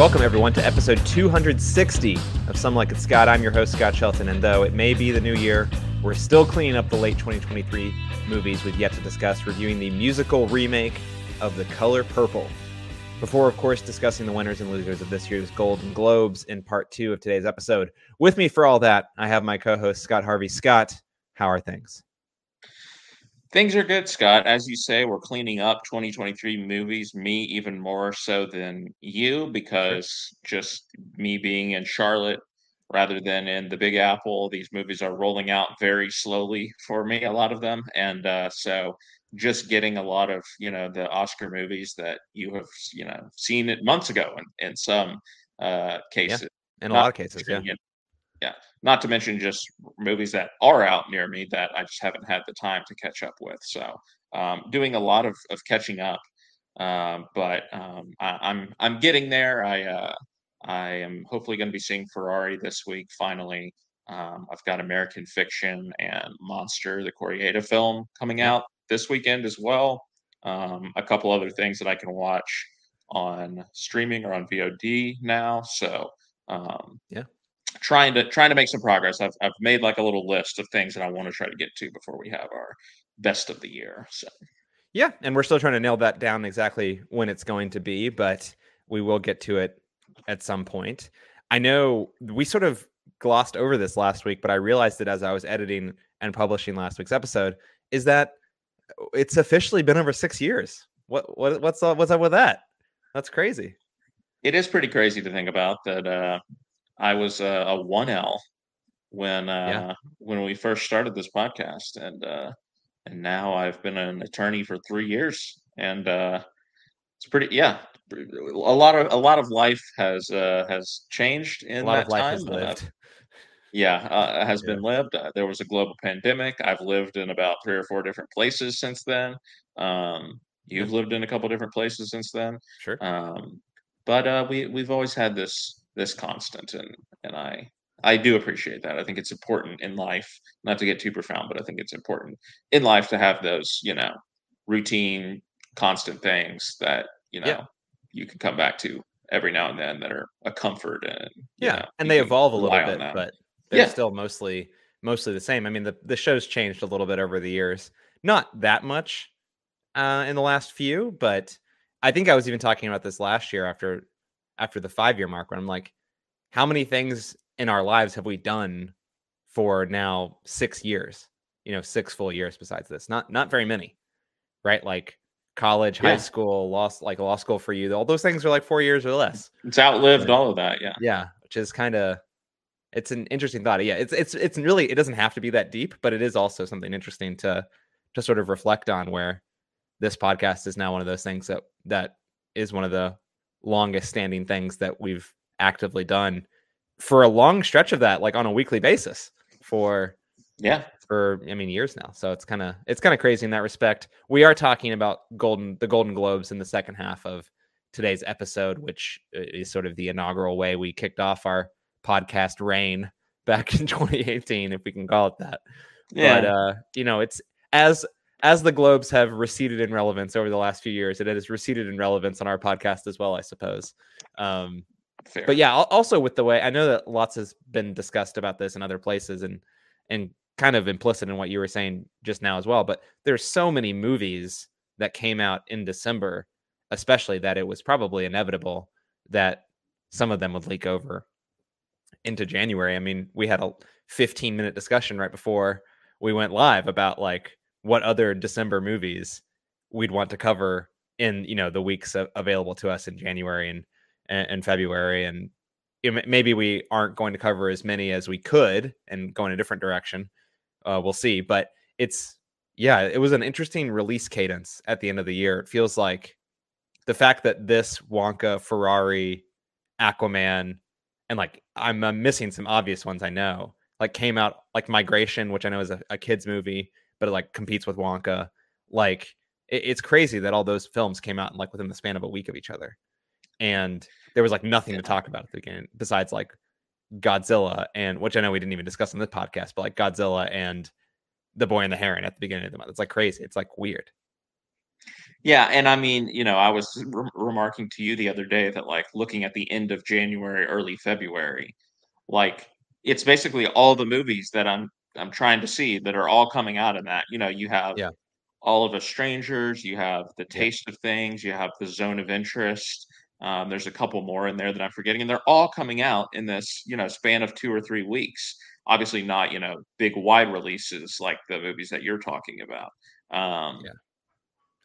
Welcome, everyone, to episode 260 of Some Like It Scott. I'm your host, Scott Shelton, and though it may be the new year, we're still cleaning up the late 2023 movies we've yet to discuss, reviewing the musical remake of The Color Purple. Before, of course, discussing the winners and losers of this year's Golden Globes in part two of today's episode. With me for all that, I have my co host, Scott Harvey. Scott, how are things? Things are good, Scott. As you say, we're cleaning up 2023 movies, me even more so than you, because just me being in Charlotte rather than in the Big Apple, these movies are rolling out very slowly for me, a lot of them. And uh, so just getting a lot of, you know, the Oscar movies that you have, you know, seen it months ago in, in some uh, cases. Yeah, in a lot of cases, yeah. Yeah. Not to mention just movies that are out near me that I just haven't had the time to catch up with. So um, doing a lot of, of catching up. Um, but um, I, am I'm, I'm getting there. I uh, I am hopefully going to be seeing Ferrari this week. Finally, um, I've got American Fiction and Monster, the Koreeda film, coming out this weekend as well. Um, a couple other things that I can watch on streaming or on VOD now. So um, yeah, trying to trying to make some progress. I've I've made like a little list of things that I want to try to get to before we have our best of the year. So yeah, and we're still trying to nail that down exactly when it's going to be, but we will get to it at some point. I know we sort of glossed over this last week, but I realized it as I was editing and publishing last week's episode is that it's officially been over 6 years. What what what's up what's up with that? That's crazy. It is pretty crazy to think about that uh I was a, a 1L when uh, yeah. when we first started this podcast, and uh, and now I've been an attorney for three years, and uh, it's pretty yeah. A lot of a lot of life has uh, has changed in that time. Yeah, uh, has yeah. been lived. Uh, there was a global pandemic. I've lived in about three or four different places since then. Um, you've lived in a couple different places since then. Sure. Um, but uh, we we've always had this this constant and and i i do appreciate that i think it's important in life not to get too profound but i think it's important in life to have those you know routine constant things that you know yeah. you can come back to every now and then that are a comfort and yeah know, and they evolve a little bit but they're yeah. still mostly mostly the same i mean the, the show's changed a little bit over the years not that much uh in the last few but i think i was even talking about this last year after after the five year mark when I'm like, how many things in our lives have we done for now six years? You know, six full years besides this. Not not very many, right? Like college, yeah. high school, law like law school for you. All those things are like four years or less. It's outlived all of that. Yeah. Yeah. Which is kind of it's an interesting thought. Yeah, it's it's it's really it doesn't have to be that deep, but it is also something interesting to to sort of reflect on where this podcast is now one of those things that that is one of the longest standing things that we've actively done for a long stretch of that, like on a weekly basis for yeah for I mean years now. So it's kind of it's kind of crazy in that respect. We are talking about golden the Golden Globes in the second half of today's episode, which uh, is sort of the inaugural way we kicked off our podcast reign back in 2018, if we can call it that. Yeah. But uh, you know, it's as as the Globes have receded in relevance over the last few years, it has receded in relevance on our podcast as well, I suppose. Um, Fair. But yeah, also with the way I know that lots has been discussed about this in other places, and and kind of implicit in what you were saying just now as well. But there's so many movies that came out in December, especially that it was probably inevitable that some of them would leak over into January. I mean, we had a 15 minute discussion right before we went live about like what other December movies we'd want to cover in you know the weeks available to us in January and and, February, and maybe we aren't going to cover as many as we could and go in a different direction. Uh, we'll see, but it's yeah, it was an interesting release cadence at the end of the year. It feels like the fact that this Wonka, Ferrari, Aquaman, and like I'm, I'm missing some obvious ones I know, like came out like Migration, which I know is a, a kids movie, but it like competes with Wonka. Like it, it's crazy that all those films came out in like within the span of a week of each other, and there was like nothing to talk about at the beginning besides like Godzilla and which I know we didn't even discuss on this podcast, but like Godzilla and the Boy and the Heron at the beginning of the month. It's like crazy. It's like weird. Yeah, and I mean, you know, I was re- remarking to you the other day that like looking at the end of January, early February, like it's basically all the movies that I'm I'm trying to see that are all coming out in that. You know, you have Yeah. all of us strangers, you have the Yeah. taste of things, you have the zone of interest. Um, there's a couple more in there that I'm forgetting, and they're all coming out in this, you know, span of two or three weeks. Obviously, not you know big wide releases like the movies that you're talking about. Um, Yeah.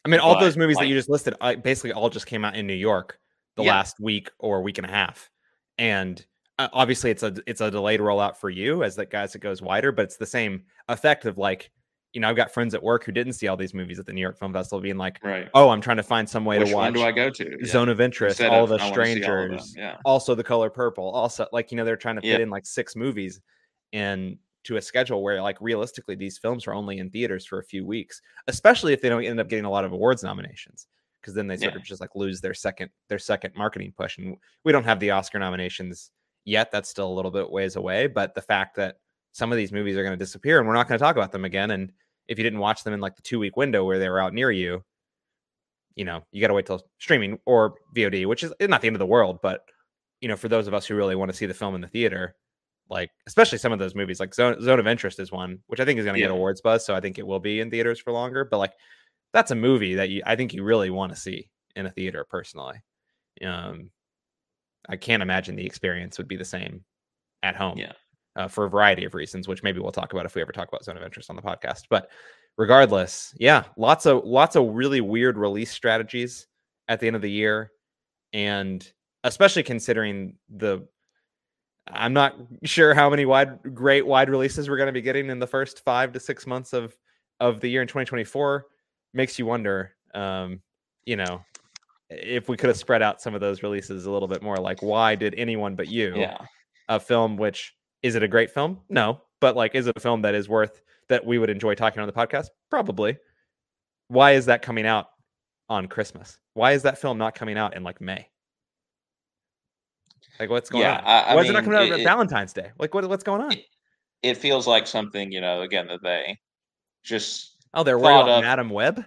I mean, all those movies that you just listed, I, basically all just came out in New York the Yeah. last week or week and a half, and Uh, obviously it's a it's a delayed rollout for you as that guys it goes wider, but it's the same effect of like, you know, I've got friends at work who didn't see all these movies at the New York Film Festival, being like, right. oh, I'm trying to find some way Which to watch one do I go to? Yeah. Zone of Interest, Instead oh, all of, the I all strangers, Yeah. also the color purple also like you know they're trying to fit Yeah. in like six movies and to a schedule where like realistically these films are only in theaters for a few weeks especially if they don't end up getting a lot of awards nominations because then they sort Yeah. of just like lose their second their second marketing push and we don't have the oscar nominations yet that's still a little bit ways away but the fact that some of these movies are going to disappear and we're not going to talk about them again and if you didn't watch them in like the two week window where they were out near you you know, you got to wait till streaming or VOD, which is not the end of the world, but you know, for those of us who really want to see the film in the theater, like especially some of those movies, like Zone, Zone of Interest is one, which I think is going to get awards buzz, so I think it will be in theaters for longer. But like, that's a movie that you, I think you really want to see in a theater, personally. Um, I can't imagine the experience would be the same at home. Yeah. Uh, for a variety of reasons, which maybe we'll talk about if we ever talk about Zone of Interest on the podcast. But regardless, yeah, lots of lots of really weird release strategies at the end of the year, and especially considering the. I'm not sure how many wide, great wide releases we're going to be getting in the first five to six months of of the year in 2024. Makes you wonder, um, you know, if we could have spread out some of those releases a little bit more. Like, why did anyone but you? Yeah. a film which is it a great film? No, but like is it a film that is worth that we would enjoy talking on the podcast? Probably. Why is that coming out on Christmas? Why is that film not coming out in like May? Like what's going Yeah, on? I- I Why is it not coming out it- on Valentine's Day? Like what what's going on? It- It feels like something, you know, again, that they just oh, they're worried about Madame Web?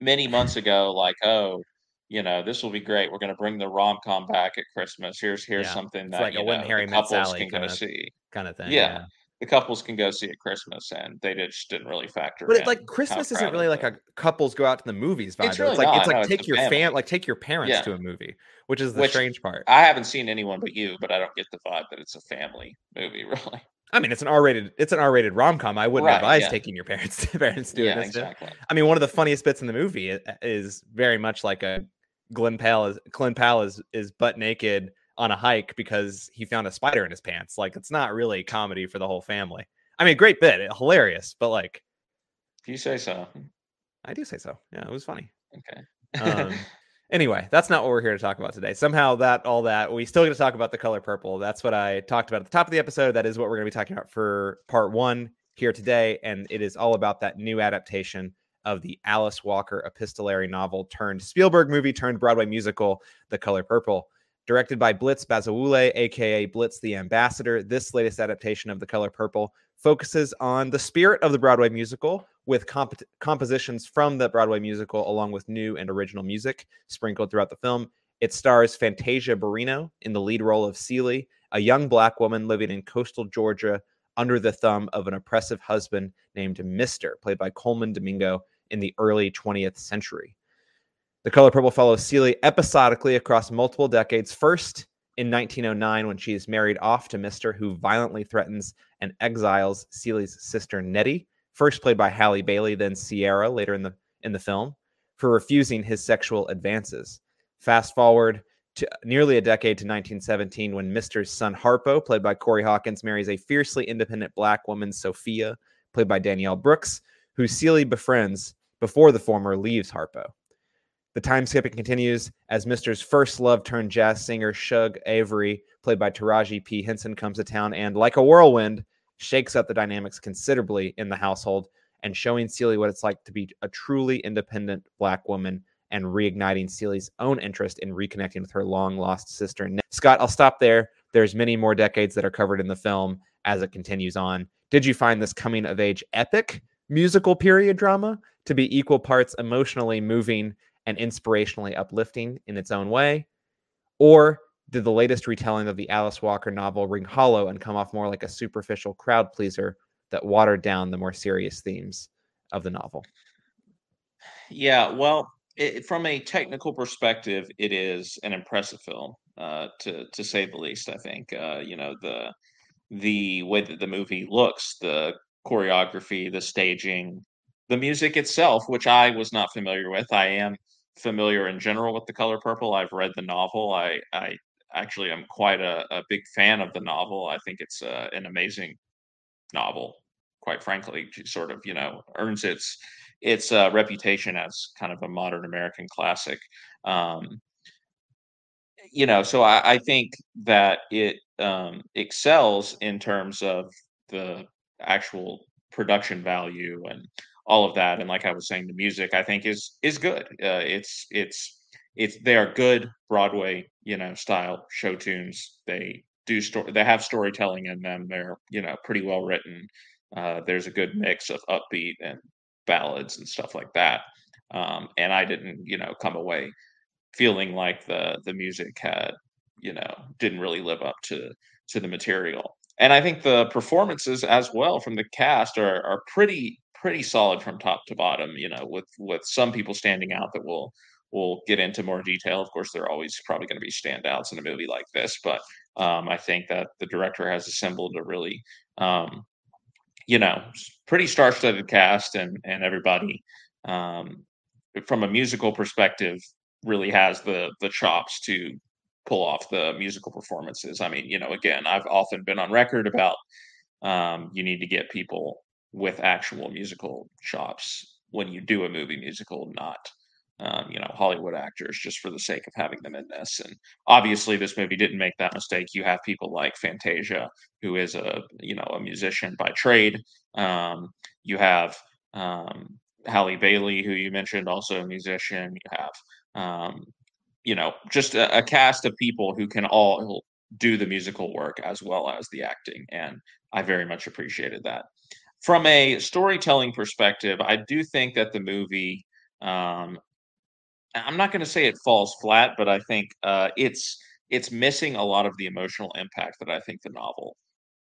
many months ago, like, oh, you know, this will be great. We're going to bring the rom com back at Christmas. Here's here's Yeah, something it's that like a know, Harry couples can go kinda- see. Kind of thing. Yeah. The couples can go see at Christmas, and they just didn't really factor But in. it, like Christmas isn't really like a couples go out to the movies vibe. It's really like not, it's like no, take the your fan like take your parents Yeah. to a movie, which is the Which strange part. I haven't seen anyone but you, but I don't get the vibe that it's a family movie, really. I mean, it's an R-rated. It's an R-rated rom-com. I wouldn't Right, advise yeah. taking your parents parents to yeah, this. exactly. I mean, one of the funniest bits in the movie eh, eh, is very much like a Glenn Powell is Glenn Powell is is butt naked on a hike because he found a spider in his pants. Like it's not really comedy for the whole family. I mean, great bit, eh, hilarious, but like If you say so. I do say so. Yeah, it was funny. Okay. Um, anyway, that's not what we're here to talk about today. Somehow that all that we still get to talk about the color purple. That's what I talked about at the top of the episode. That is what we're going to be talking about for part one here today, and it is all about that new adaptation of the Alice Walker epistolary novel turned Spielberg movie turned Broadway musical, The Color Purple. Directed by Blitz Bazawule, aka Blitz the Ambassador, this latest adaptation of The Color Purple focuses on the spirit of the Broadway musical with comp- compositions from the Broadway musical, along with new and original music sprinkled throughout the film. It stars Fantasia Barrino in the lead role of Celie, a young black woman living in coastal Georgia under the thumb of an oppressive husband named Mister, played by Colman Domingo in the early 20th century. The Color Purple follows Celie episodically across multiple decades. First in 1909, when she is married off to Mister, who violently threatens and exiles Celie's sister Nettie, first played by Halle Bailey, then Ciara later in the in the film, for refusing his sexual advances. Fast forward to nearly a decade to 1917, when Mister's son Harpo, played by Corey Hawkins, marries a fiercely independent black woman, Sophia, played by Danielle Brooks, who Celie befriends before the former leaves Harpo. The time skipping continues as Mister's first love turned jazz singer Shug Avery, played by Taraji P. Henson, comes to town and, like a whirlwind, shakes up the dynamics considerably in the household and showing Celie what it's like to be a truly independent black woman and reigniting Celie's own interest in reconnecting with her long lost sister. Scott, I'll stop there. There's many more decades that are covered in the film as it continues on. Did you find this coming of age epic musical period drama to be equal parts emotionally moving and inspirationally uplifting in its own way? Or did the latest retelling of the Alice Walker novel ring hollow and come off more like a superficial crowd pleaser that watered down the more serious themes of the novel? Yeah, well, it, from a technical perspective, it is an impressive film, uh, to to say the least. I think uh, you know the the way that the movie looks, the choreography, the staging, the music itself, which I was not familiar with. I am familiar in general with The Color Purple. I've read the novel. I I actually I'm quite a, a big fan of the novel. I think it's uh, an amazing novel. Quite frankly, sort of you know earns its its uh, reputation as kind of a modern American classic. Um, you know, so I, I think that it um, excels in terms of the actual production value and all of that. And like I was saying, the music I think is is good. Uh, it's it's it's they are good Broadway, you know, style show tunes. They do story. They have storytelling in them. They're you know pretty well written. Uh, there's a good mix of upbeat and ballads and stuff like that. Um, and I didn't, you know, come away feeling like the the music had, you know, didn't really live up to to the material. And I think the performances as well from the cast are are pretty pretty solid from top to bottom. You know, with with some people standing out that will we'll get into more detail. Of course, there are always probably going to be standouts in a movie like this, but um, I think that the director has assembled a really um, you know, pretty star-studded cast and and everybody um, from a musical perspective really has the the chops to pull off the musical performances. I mean, you know, again, I've often been on record about um, you need to get people with actual musical chops when you do a movie musical, not um, you know, Hollywood actors just for the sake of having them in this. And obviously, this movie didn't make that mistake. You have people like Fantasia, who is a you know a musician by trade. Um, you have um, Halle Bailey, who you mentioned, also a musician. You have um, you know just a, a cast of people who can all do the musical work as well as the acting, and I very much appreciated that. From a storytelling perspective, I do think that the movie um, I'm not going to say it falls flat, but I think uh, it's it's missing a lot of the emotional impact that I think the novel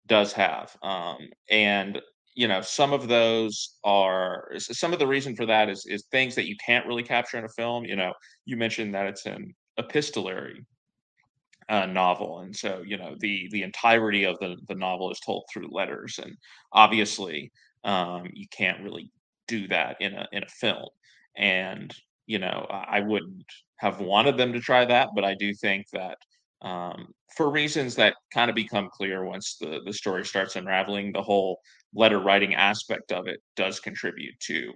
does have. Um, and you know, some of those are some of the reason for that is is things that you can't really capture in a film. You know, you mentioned that it's an epistolary uh, novel, and so you know the the entirety of the the novel is told through letters, and obviously um, you can't really do that in a in a film. And you know, I wouldn't have wanted them to try that, but I do think that um, for reasons that kind of become clear once the the story starts unraveling, the whole letter writing aspect of it does contribute to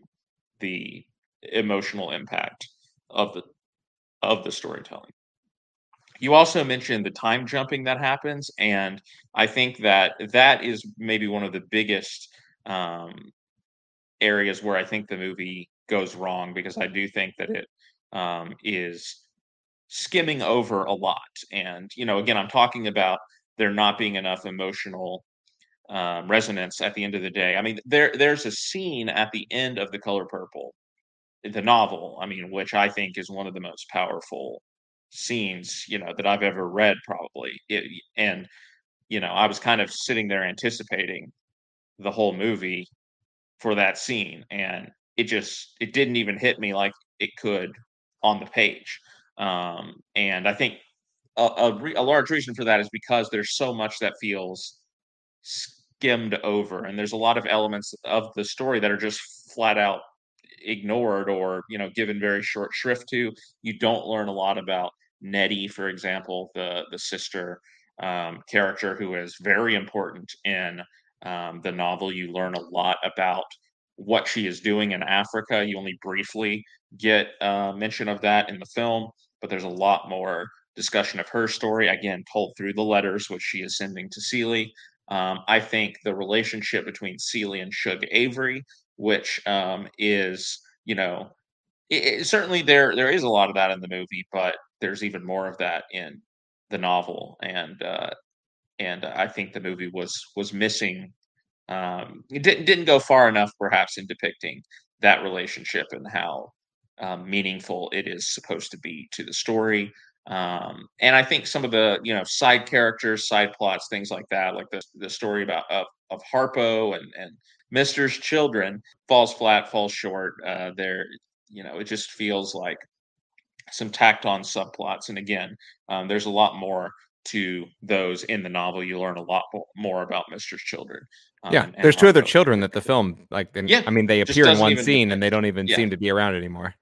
the emotional impact of the of the storytelling. You also mentioned the time jumping that happens, and I think that that is maybe one of the biggest um, areas where I think the movie goes wrong because I do think that it um, is skimming over a lot. And you know, again, I'm talking about there not being enough emotional um, resonance at the end of the day. I mean, there there's a scene at the end of The Color Purple, the novel. I mean, which I think is one of the most powerful scenes you know that I've ever read, probably. It, and you know, I was kind of sitting there anticipating the whole movie for that scene, and it just it didn't even hit me like it could on the page. Um, and I think a, a, re, a, large reason for that is because there's so much that feels skimmed over, and there's a lot of elements of the story that are just flat out ignored or you know given very short shrift to. You don't learn a lot about Nettie, for example, the the sister um, character who is very important in um, the novel. You learn a lot about what she is doing in Africa. You only briefly get uh, mention of that in the film, but there's a lot more discussion of her story, again, told through the letters which she is sending to Celie. Um, I think the relationship between Celie and Shug Avery, which um, is, you know, it, it, certainly there there is a lot of that in the movie, but there's even more of that in the novel, and uh, and I think the movie was was missing um, it didn't didn't go far enough, perhaps, in depicting that relationship and how um, meaningful it is supposed to be to the story. Um, and I think some of the you know side characters, side plots, things like that, like the the story about of, of Harpo and and Mister's children, falls flat, falls short. Uh, there, you know, it just feels like some tacked on subplots. And again, um, there's a lot more to those in the novel. You learn a lot more about Mister's children. Um, yeah, there's two other children that the film like. yeah, I mean, they appear in one scene and they don't even yeah. seem to be around anymore.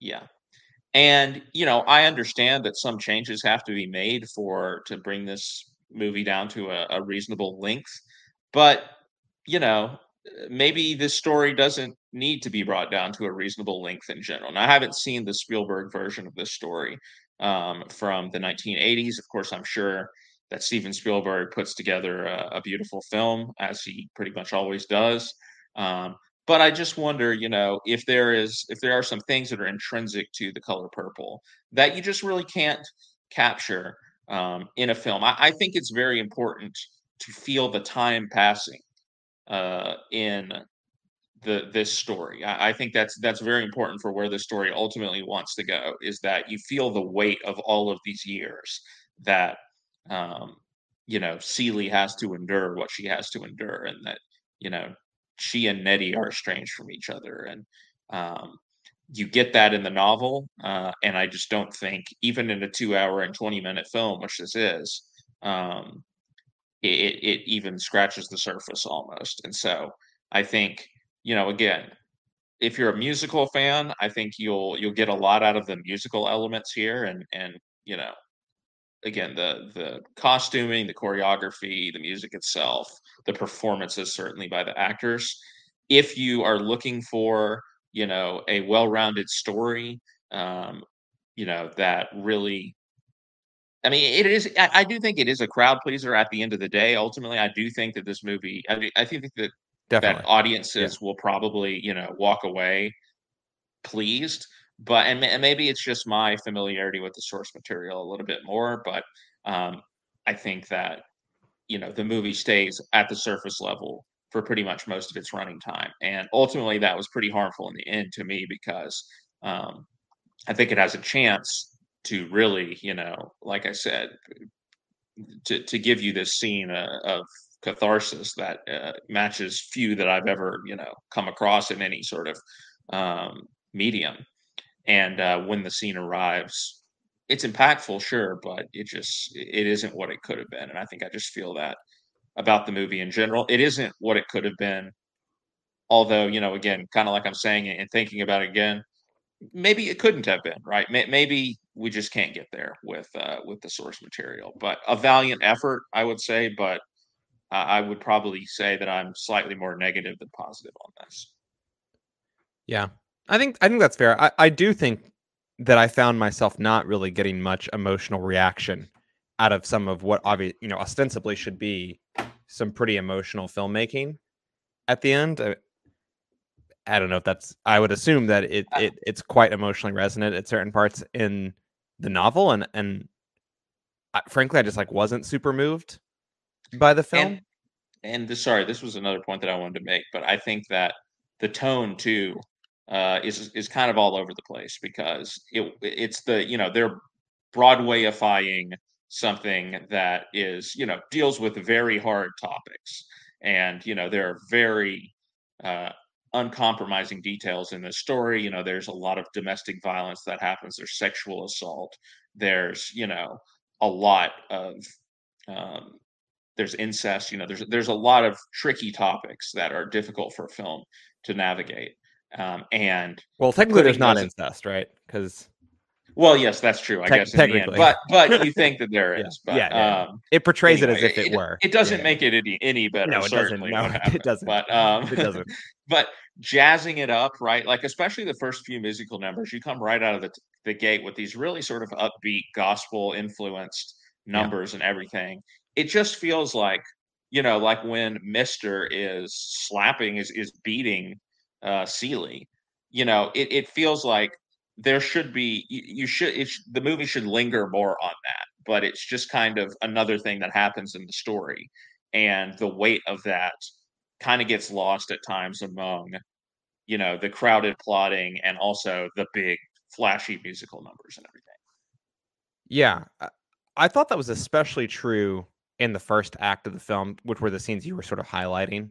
Yeah, and you know, I understand that some changes have to be made for to bring this movie down to a, a reasonable length, but you know, maybe this story doesn't need to be brought down to a reasonable length in general. Now, I haven't seen the Spielberg version of this story um, from the 1980s. Of course, I'm sure that Steven Spielberg puts together a, a beautiful film, as he pretty much always does. Um, but I just wonder, you know, if there is if there are some things that are intrinsic to the color purple that you just really can't capture um, in a film. I, I think it's very important to feel the time passing uh, in the this story. I, I, think that's that's very important for where the story ultimately wants to go. Is that you feel the weight of all of these years that um, you know Celie has to endure what she has to endure, and that you know she and Nettie are estranged from each other, and um, you get that in the novel. Uh, and I just don't think even in a two-hour and twenty-minute film, which this is. Um, it, it even scratches the surface almost. And so I think, you know, again, if you're a musical fan, I think you'll you'll get a lot out of the musical elements here and and you know, again, the the costuming, the choreography, the music itself, the performances certainly by the actors. If you are looking for, you know, a well-rounded story, um, you know, that really I mean, it is. I, I, do think it is a crowd pleaser at the end of the day. Ultimately, I do think that this movie. I, mean, I think that Definitely. that audiences yeah. will probably, you know, walk away pleased. But and, and, maybe it's just my familiarity with the source material a little bit more. But um, I think that you know the movie stays at the surface level for pretty much most of its running time, and ultimately that was pretty harmful in the end to me because um, I think it has a chance to really, you know, like I said, to to give you this scene uh, of catharsis that uh, matches few that I've ever, you know, come across in any sort of um, medium. And uh, when the scene arrives, it's impactful, sure, but it just it isn't what it could have been. And I think I just feel that about the movie in general. It isn't what it could have been. Although, you know, again, kind of like I'm saying and thinking about it again, maybe it couldn't have been right. Maybe we just can't get there with uh, with the source material. But a valiant effort, I would say. But I would probably say that I'm slightly more negative than positive on this. Yeah, I think I think that's fair. I, I do think that I found myself not really getting much emotional reaction out of some of what obviously you know ostensibly should be some pretty emotional filmmaking at the end. Uh, I don't know if that's. I would assume that it, it it's quite emotionally resonant at certain parts in the novel, and and I, frankly, I just like wasn't super moved by the film. And, and the, sorry, this was another point that I wanted to make, but I think that the tone too uh, is is kind of all over the place because it it's the you know they're Broadwayifying something that is you know deals with very hard topics, and you know there are very uh, uncompromising details in this story. You know, there's a lot of domestic violence that happens. There's sexual assault. There's you know a lot of um, there's incest. You know, there's there's a lot of tricky topics that are difficult for a film to navigate. Um, and well, technically, there's not incest, right? Because well, yes, that's true. I Te- guess technically, but but you think that there is. yeah, but, yeah, yeah. Um, it portrays anyway, it as if it, it were. It doesn't yeah. make it any, any better. No, it doesn't. No, it doesn't. But um, it doesn't. But jazzing it up, right? Like especially the first few musical numbers, you come right out of the the gate with these really sort of upbeat gospel influenced numbers and everything. It just feels like you know, like when Mister is slapping is is beating uh Celie. You know, it it feels like there should be you, you should it, the movie should linger more on that but it's just kind of another thing that happens in the story and the weight of that kind of gets lost at times among you know the crowded plotting and also the big flashy musical numbers and everything. Yeah, I thought that was especially true in the first act of the film, which were the scenes you were sort of highlighting.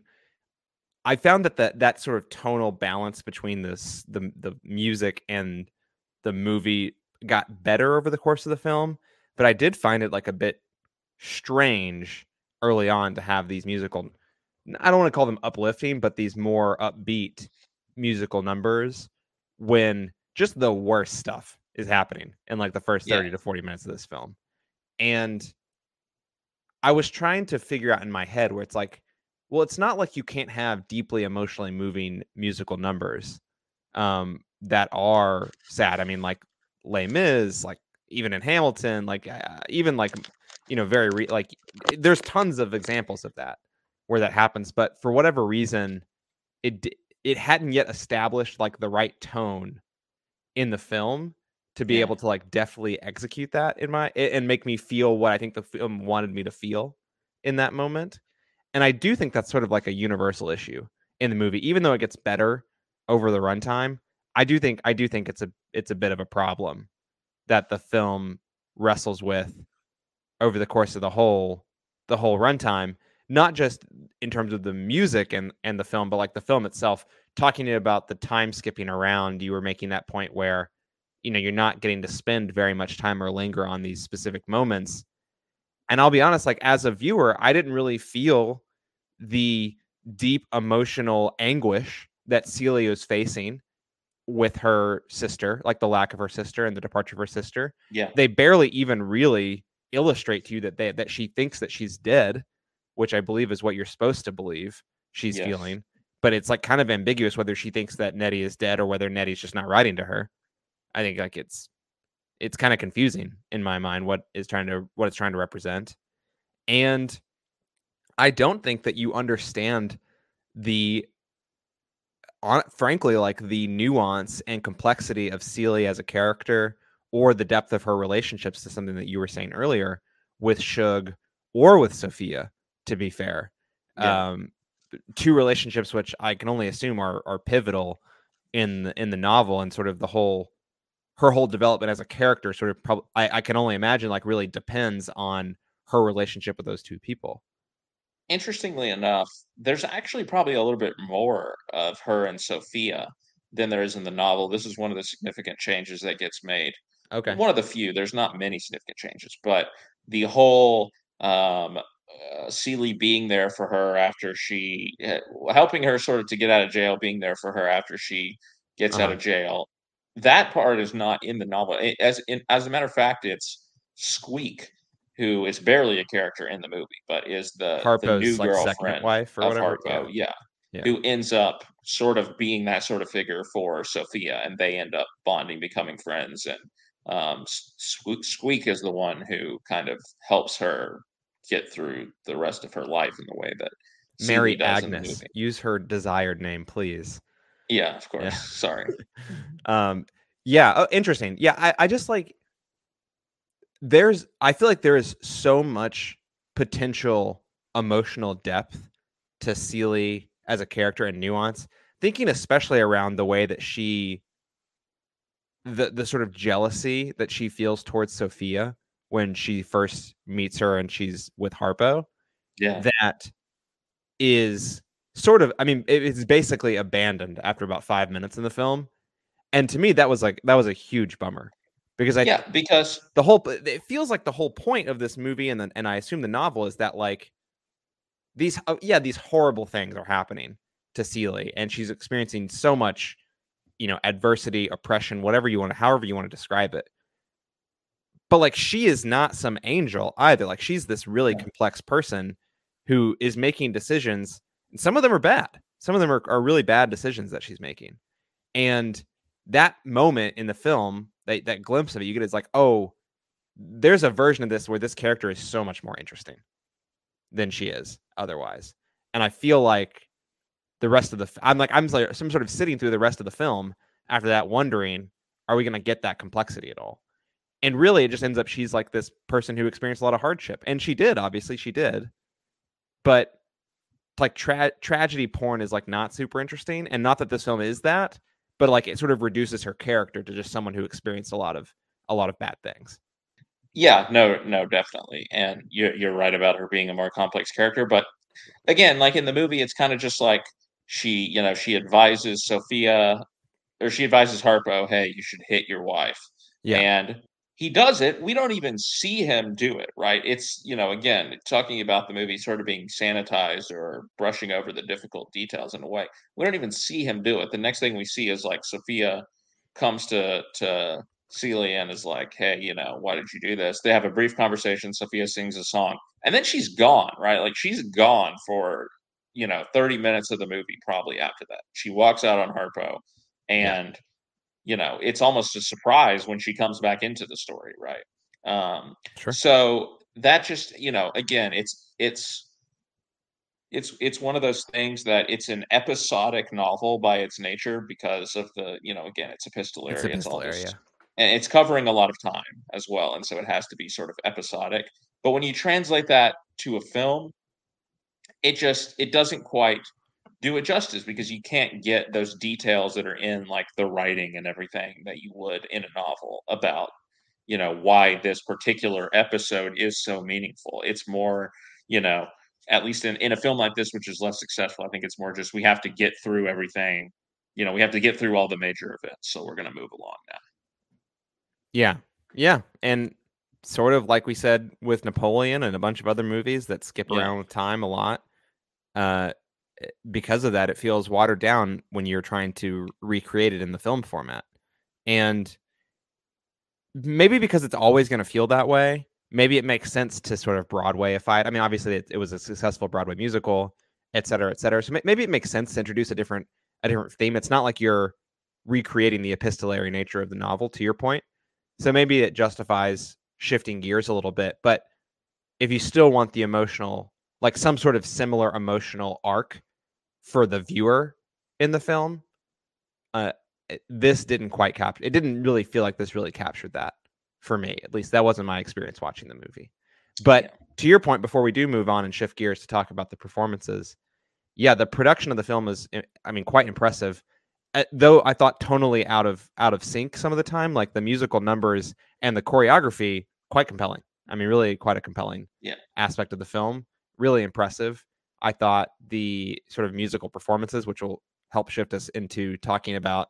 I found that that that sort of tonal balance between this the the music and the movie got better over the course of the film, but I did find it like a bit strange early on to have these musical I don't want to call them uplifting, but these more upbeat musical numbers when just the worst stuff is happening in like the first 30 yeah. to 40 minutes of this film. And I was trying to figure out in my head where it's like, well, it's not like you can't have deeply emotionally moving musical numbers um, that are sad. I mean, like Les Mis, like even in Hamilton, like uh, even like you know, very re- like there's tons of examples of that where that happens. But for whatever reason, it it hadn't yet established like the right tone in the film to be yeah. able to like definitely execute that in my and make me feel what I think the film wanted me to feel in that moment. And I do think that's sort of like a universal issue in the movie, even though it gets better over the runtime. I do think I do think it's a it's a bit of a problem that the film wrestles with over the course of the whole the whole runtime, not just in terms of the music and and the film, but like the film itself. Talking about the time skipping around, you were making that point where you know you're not getting to spend very much time or linger on these specific moments. And i'll be honest like as a viewer i didn't really feel the deep emotional anguish that celia is facing with her sister like the lack of her sister and the departure of her sister. Yeah. They barely even really illustrate to you that they that she thinks that she's dead which i believe is what you're supposed to believe she's yes. feeling. But it's like kind of ambiguous whether she thinks that nettie is dead or whether nettie's just not writing to her I think like it's it's kind of confusing in my mind what is trying to what it's trying to represent. And I don't think that you understand the on frankly like the nuance and complexity of Celie as a character or the depth of her relationships to something that you were saying earlier with Shug or with Sophia to be fair. Yeah. Um two relationships which I can only assume are are pivotal in the, in the novel and sort of the whole her whole development as a character sort of probably I, I, can only imagine like really depends on her relationship with those two people. Interestingly enough there's actually probably a little bit more of her and sophia than there is in the novel. This is one of the significant changes that gets made. Okay. One of the few there's not many significant changes but the whole um uh, Celie being there for her after she uh, helping her sort of to get out of jail, being there for her after she gets uh-huh. out of jail, that part is not in the novel. As in, as a matter of fact, it's Squeak, who is barely a character in the movie, but is the, the new like girlfriend wife or of whatever. Harpo. Yeah. yeah. Who ends up sort of being that sort of figure for Sophia, and they end up bonding, becoming friends. And um, Squeak, Squeak is the one who kind of helps her get through the rest of her life in the way that Mary Agnes. Use her desired name, please. Yeah, of course. Yeah. Sorry. um, yeah, oh, interesting. Yeah, I, I just like there's I feel like there is so much potential emotional depth to Celie as a character and nuance. Thinking especially around the way that she the the sort of jealousy that she feels towards Sophia when she first meets her and she's with Harpo. Yeah. That is sort of i mean it's basically abandoned after about five minutes in the film. And to me that was like that was a huge bummer because i yeah because the whole it feels like the whole point of this movie and then and i assume the novel is that like these uh, yeah these horrible things are happening to Celie and she's experiencing so much you know adversity oppression whatever you want to however you want to describe it. But like she is not some angel either. Like she's this really complex person who is making decisions some of them are bad. Some of them are, are really bad decisions that she's making. And that moment in the film, that, that glimpse of it, you get is like, oh, there's a version of this where this character is so much more interesting than she is otherwise. And I feel like the rest of the I'm like I'm like some sort of sitting through the rest of the film after that wondering are we going to get that complexity at all? And really it just ends up she's like this person who experienced a lot of hardship and she did obviously she did. But like tra- tragedy porn is like not super interesting, and not that this film is that, but like it sort of reduces her character to just someone who experienced a lot of a lot of bad things. Yeah, no, no, definitely, and you're you're right about her being a more complex character. But again, like in the movie, it's kind of just like she, you know, she advises Sophia, or she advises Harpo, "Hey, you should hit your wife," Yeah. and he does it. We don't even see him do it, right? It's you know, again, talking about the movie sort of being sanitized or brushing over the difficult details in a way. We don't even see him do it. The next thing we see is like Sophia comes to to Celia and is like, "Hey, you know, why did you do this?" They have a brief conversation. Sophia sings a song, and then she's gone. Right, like she's gone for you know thirty minutes of the movie. Probably after that, she walks out on Harpo, and yeah. You know it's almost a surprise when she comes back into the story. Right. Um, sure. So that just you know again, it's it's it's it's one of those things that it's an episodic novel by its nature because of the you know again it's epistolary it's, epistolary, it's all this, and it's covering a lot of time as well and so it has to be sort of episodic but when you translate that to a film it just it doesn't quite do it justice because you can't get those details that are in like the writing and everything that you would in a novel about you know why this particular episode is so meaningful it's more you know at least in, in a film like this which is less successful i think it's more just we have to get through everything you know we have to get through all the major events so we're going to move along now yeah. Yeah. And sort of like we said with Napoleon and a bunch of other movies that skip yeah. around with time a lot. Uh, Eh, because of that, it feels watered down when you're trying to recreate it in the film format. And maybe because it's always going to feel that way, maybe it makes sense to sort of Broadwayify it. I mean, obviously, it, it was a successful Broadway musical, et cetera, et cetera. So maybe it makes sense to introduce a different a different theme. It's not like you're recreating the epistolary nature of the novel. To your point, so maybe it justifies shifting gears a little bit. But if you still want the emotional, like some sort of similar emotional arc for the viewer in the film, uh, this didn't quite capture. It didn't really feel like this really captured that for me. At least that wasn't my experience watching the movie. But yeah. to your point, before we do move on and shift gears to talk about the performances, yeah, the production of the film is, eh, I mean, quite impressive. Uh, though I thought tonally out of out of sync some of the time, like the musical numbers and the choreography, quite compelling. I mean, really quite a compelling yeah. aspect of the film. Really impressive. I thought the sort of musical performances, which will help shift us into talking about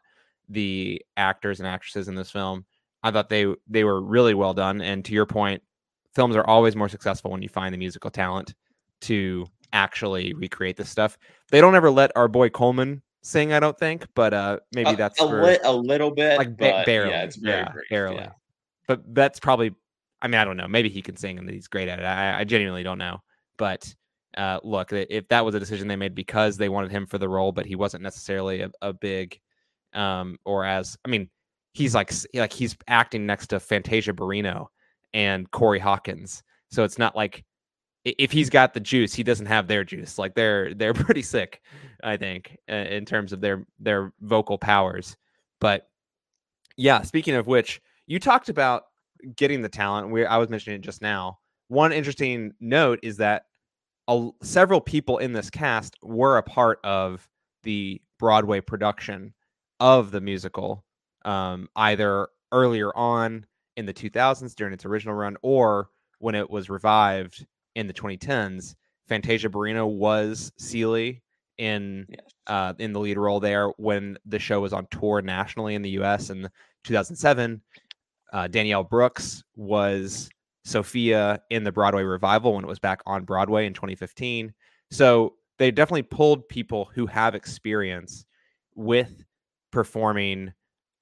the actors and actresses in this film, I thought they they were really well done. And to your point, films are always more successful when you find the musical talent to actually recreate this stuff. They don't ever let our boy Coleman sing, I don't think, but uh maybe that's a, for, li- a little bit, like ba- barely. Yeah, it's very yeah, brief, barely. Yeah. But that's probably. I mean, I don't know. Maybe he can sing and he's great at it. I, I genuinely don't know. But uh, look, if that was a decision they made because they wanted him for the role, but he wasn't necessarily a, a big, um, or as I mean, he's like like he's acting next to Fantasia Barrino and Corey Hawkins, so it's not like if he's got the juice, he doesn't have their juice. Like they're they're pretty sick, I think, in terms of their their vocal powers. But yeah, speaking of which, you talked about getting the talent. We I was mentioning it just now. One interesting note is that a, several people in this cast were a part of the Broadway production of the musical, um, either earlier on in the 2000s during its original run or when it was revived in the 2010s. Fantasia Barrino was Celie in yes. uh, in the lead role there when the show was on tour nationally in the U.S. in 2007. Uh, Danielle Brooks was Sophia in the Broadway revival when it was back on Broadway in 2015. So they definitely pulled people who have experience with performing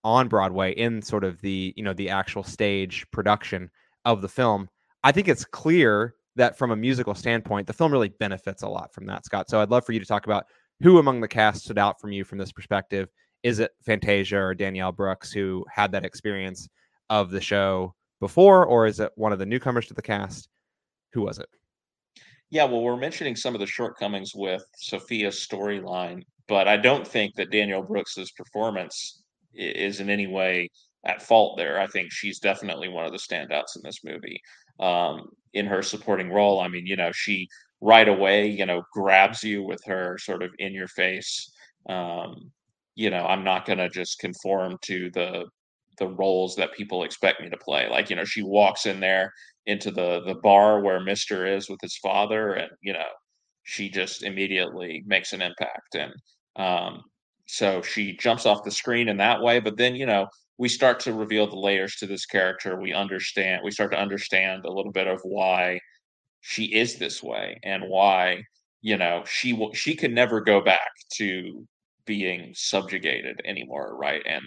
on Broadway in sort of the you know the actual stage production of the film. I think it's clear that from a musical standpoint, the film really benefits a lot from that, Scott. So I'd love for you to talk about who among the cast stood out from you from this perspective. Is it Fantasia or Danielle Brooks who had that experience of the show before, or is it one of the newcomers to the cast? Who was it? Yeah, well, we're mentioning some of the shortcomings with Sophia's storyline, but I don't think that Danielle Brooks's performance is in any way at fault there. I think she's definitely one of the standouts in this movie um, in her supporting role. I mean, you know, she right away, you know, grabs you with her sort of in your face. Um, you know, I'm not going to just conform to the the roles that people expect me to play. Like, you know, she walks in there into the the bar where Mister is with his father, and you know, she just immediately makes an impact, and um, so she jumps off the screen in that way. But then, you know, we start to reveal the layers to this character. We understand. We start to understand a little bit of why she is this way and why you know she will she can never go back to being subjugated anymore right and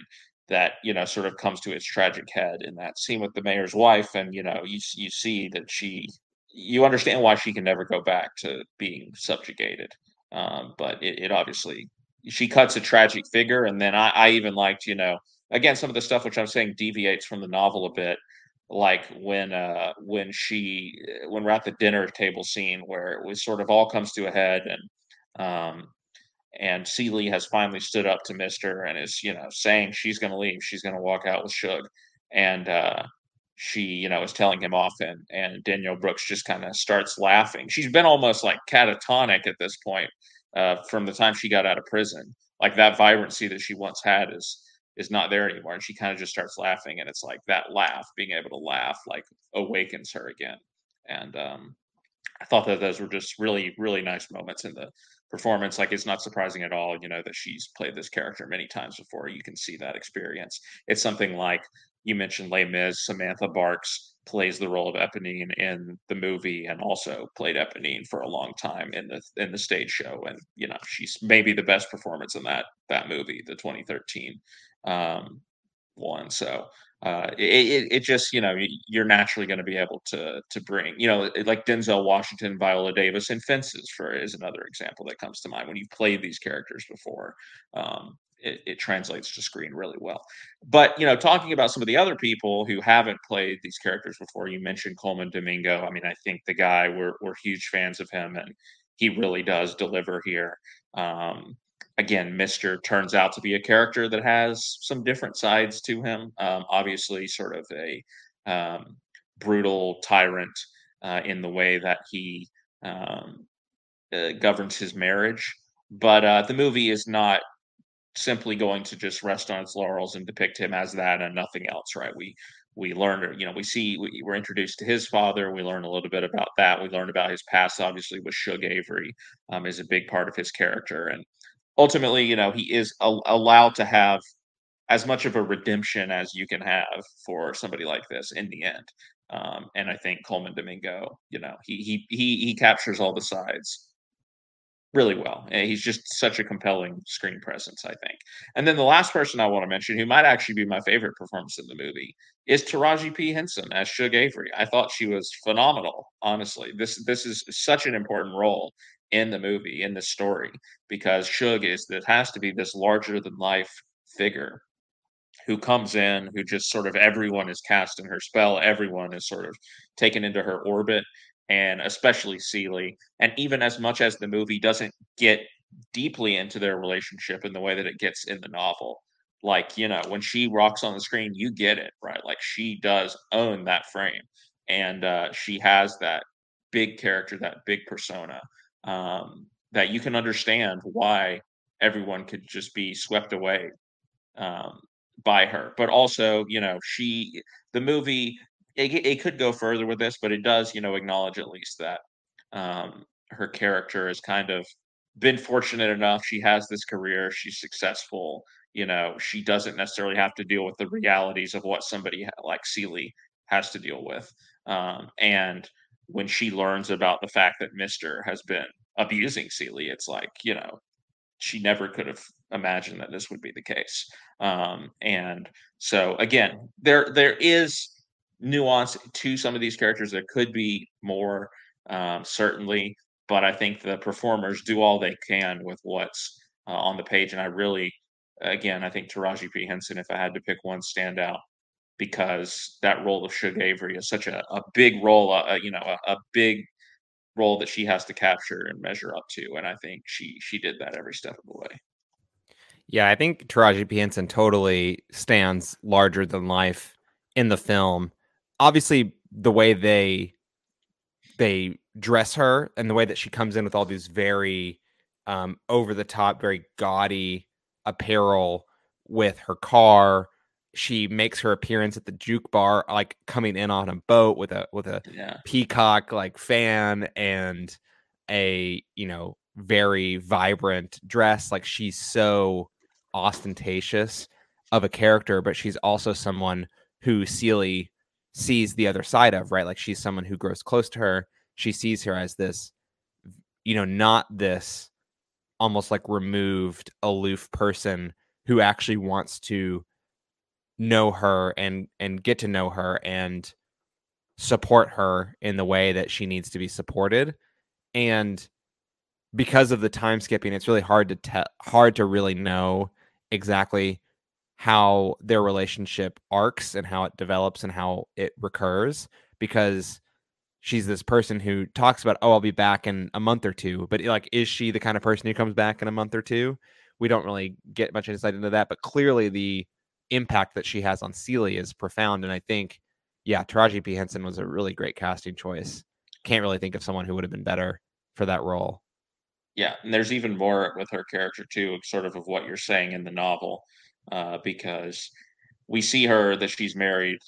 that you know sort of comes to its tragic head in that scene with the mayor's wife and you know you you see that she you understand why she can never go back to being subjugated um, but it, it, obviously she cuts a tragic figure and then I, I even liked you know again some of the stuff which i'm saying deviates from the novel a bit like when uh when she when we're at the dinner table scene where it was sort of all comes to a head and um and Celie has finally stood up to Mister and is you know saying she's going to leave, she's going to walk out with Shug, and uh, she you know is telling him off, and and Danielle Brooks just kind of starts laughing. She's been almost like catatonic at this point uh, from the time she got out of prison. Like that vibrancy that she once had is is not there anymore, and she kind of just starts laughing, and it's like that laugh, being able to laugh, like awakens her again, and um, I thought that those were just really really nice moments in the performance. Like it's not surprising at all, you know, that she's played this character many times before. You can see that experience. It's something like you mentioned Les Mis, Samantha Barks plays the role of Eponine in the movie and also played Eponine for a long time in the in the stage show. And you know, she's maybe the best performance in that that movie, the 2013 um, one. So uh, it, it just you know you're naturally going to be able to to bring you know like Denzel Washington, Viola Davis, and Fences for is another example that comes to mind when you've played these characters before. Um, it, it, translates to screen really well. But you know, talking about some of the other people who haven't played these characters before, you mentioned Colman Domingo. I mean, I think the guy we're we're huge fans of him, and he really does deliver here. Um, again, Mister turns out to be a character that has some different sides to him. Um, obviously, sort of a um, brutal tyrant uh, in the way that he um, uh, governs his marriage. But uh, the movie is not simply going to just rest on its laurels and depict him as that and nothing else, right? We we learn, you know, we see we, we're introduced to his father. We learn a little bit about that. We learn about his past, obviously, with Shug Avery um, is a big part of his character, and ultimately, you know, he is a- allowed to have as much of a redemption as you can have for somebody like this in the end. Um, and I think Colman Domingo, you know, he he he he captures all the sides really well. And he's just such a compelling screen presence, I think. And then the last person I want to mention, who might actually be my favorite performance in the movie, is Taraji P Henson as Shug Avery. I thought she was phenomenal. Honestly, this this is such an important role, in the movie in the story because Shug is that has to be this larger than life figure who comes in who just sort of everyone is cast in her spell everyone is sort of taken into her orbit and especially Celie and even as much as the movie doesn't get deeply into their relationship in the way that it gets in the novel like you know when she rocks on the screen you get it right? Like she does own that frame and uh, she has that big character that big persona um, that you can understand why everyone could just be swept away um, by her. But also, you know, she the movie it, it could go further with this, but it does, you know, acknowledge at least that um, her character has kind of been fortunate enough. She has this career. She's successful. You know, she doesn't necessarily have to deal with the realities of what somebody like Celie has to deal with. Um, and when she learns about the fact that Mister has been abusing Celie, it's like you know she never could have imagined that this would be the case. Um, and so again, there there is nuance to some of these characters. There could be more, um, certainly, but I think the performers do all they can with what's uh, on the page. And I really, again, I think Taraji P Henson, if I had to pick one standout, because that role of Shug Avery is such a, a big role, uh, you know, a, a, big role that she has to capture and measure up to. And I think she she did that every step of the way. Yeah, I think Taraji P. Henson totally stands larger than life in the film. Obviously, the way they they dress her and the way that she comes in with all these very um, over the top, very gaudy apparel with her car. She makes her appearance at the juke bar, like coming in on a boat with a with a Yeah. peacock like fan and a you know very vibrant dress. Like she's so ostentatious of a character, but she's also someone who Celie sees the other side of, right? Like she's someone who grows close to her. She sees her as this, you know, not this almost like removed, aloof person who actually wants to know her and and get to know her and support her in the way that she needs to be supported. And because of the time skipping, it's really hard to tell hard to really know exactly how their relationship arcs and how it develops and how it recurs because she's this person who talks about oh i'll be back in a month or two but like is she the kind of person who comes back in a month or two we don't really get much insight into that but clearly the impact that she has on Celie is profound and i think yeah taraji p. Henson was a really great casting choice. Can't really think of someone who would have been better for that role. Yeah, and there's even more with her character too, sort of of what you're saying in the novel, uh, because we see her that she's married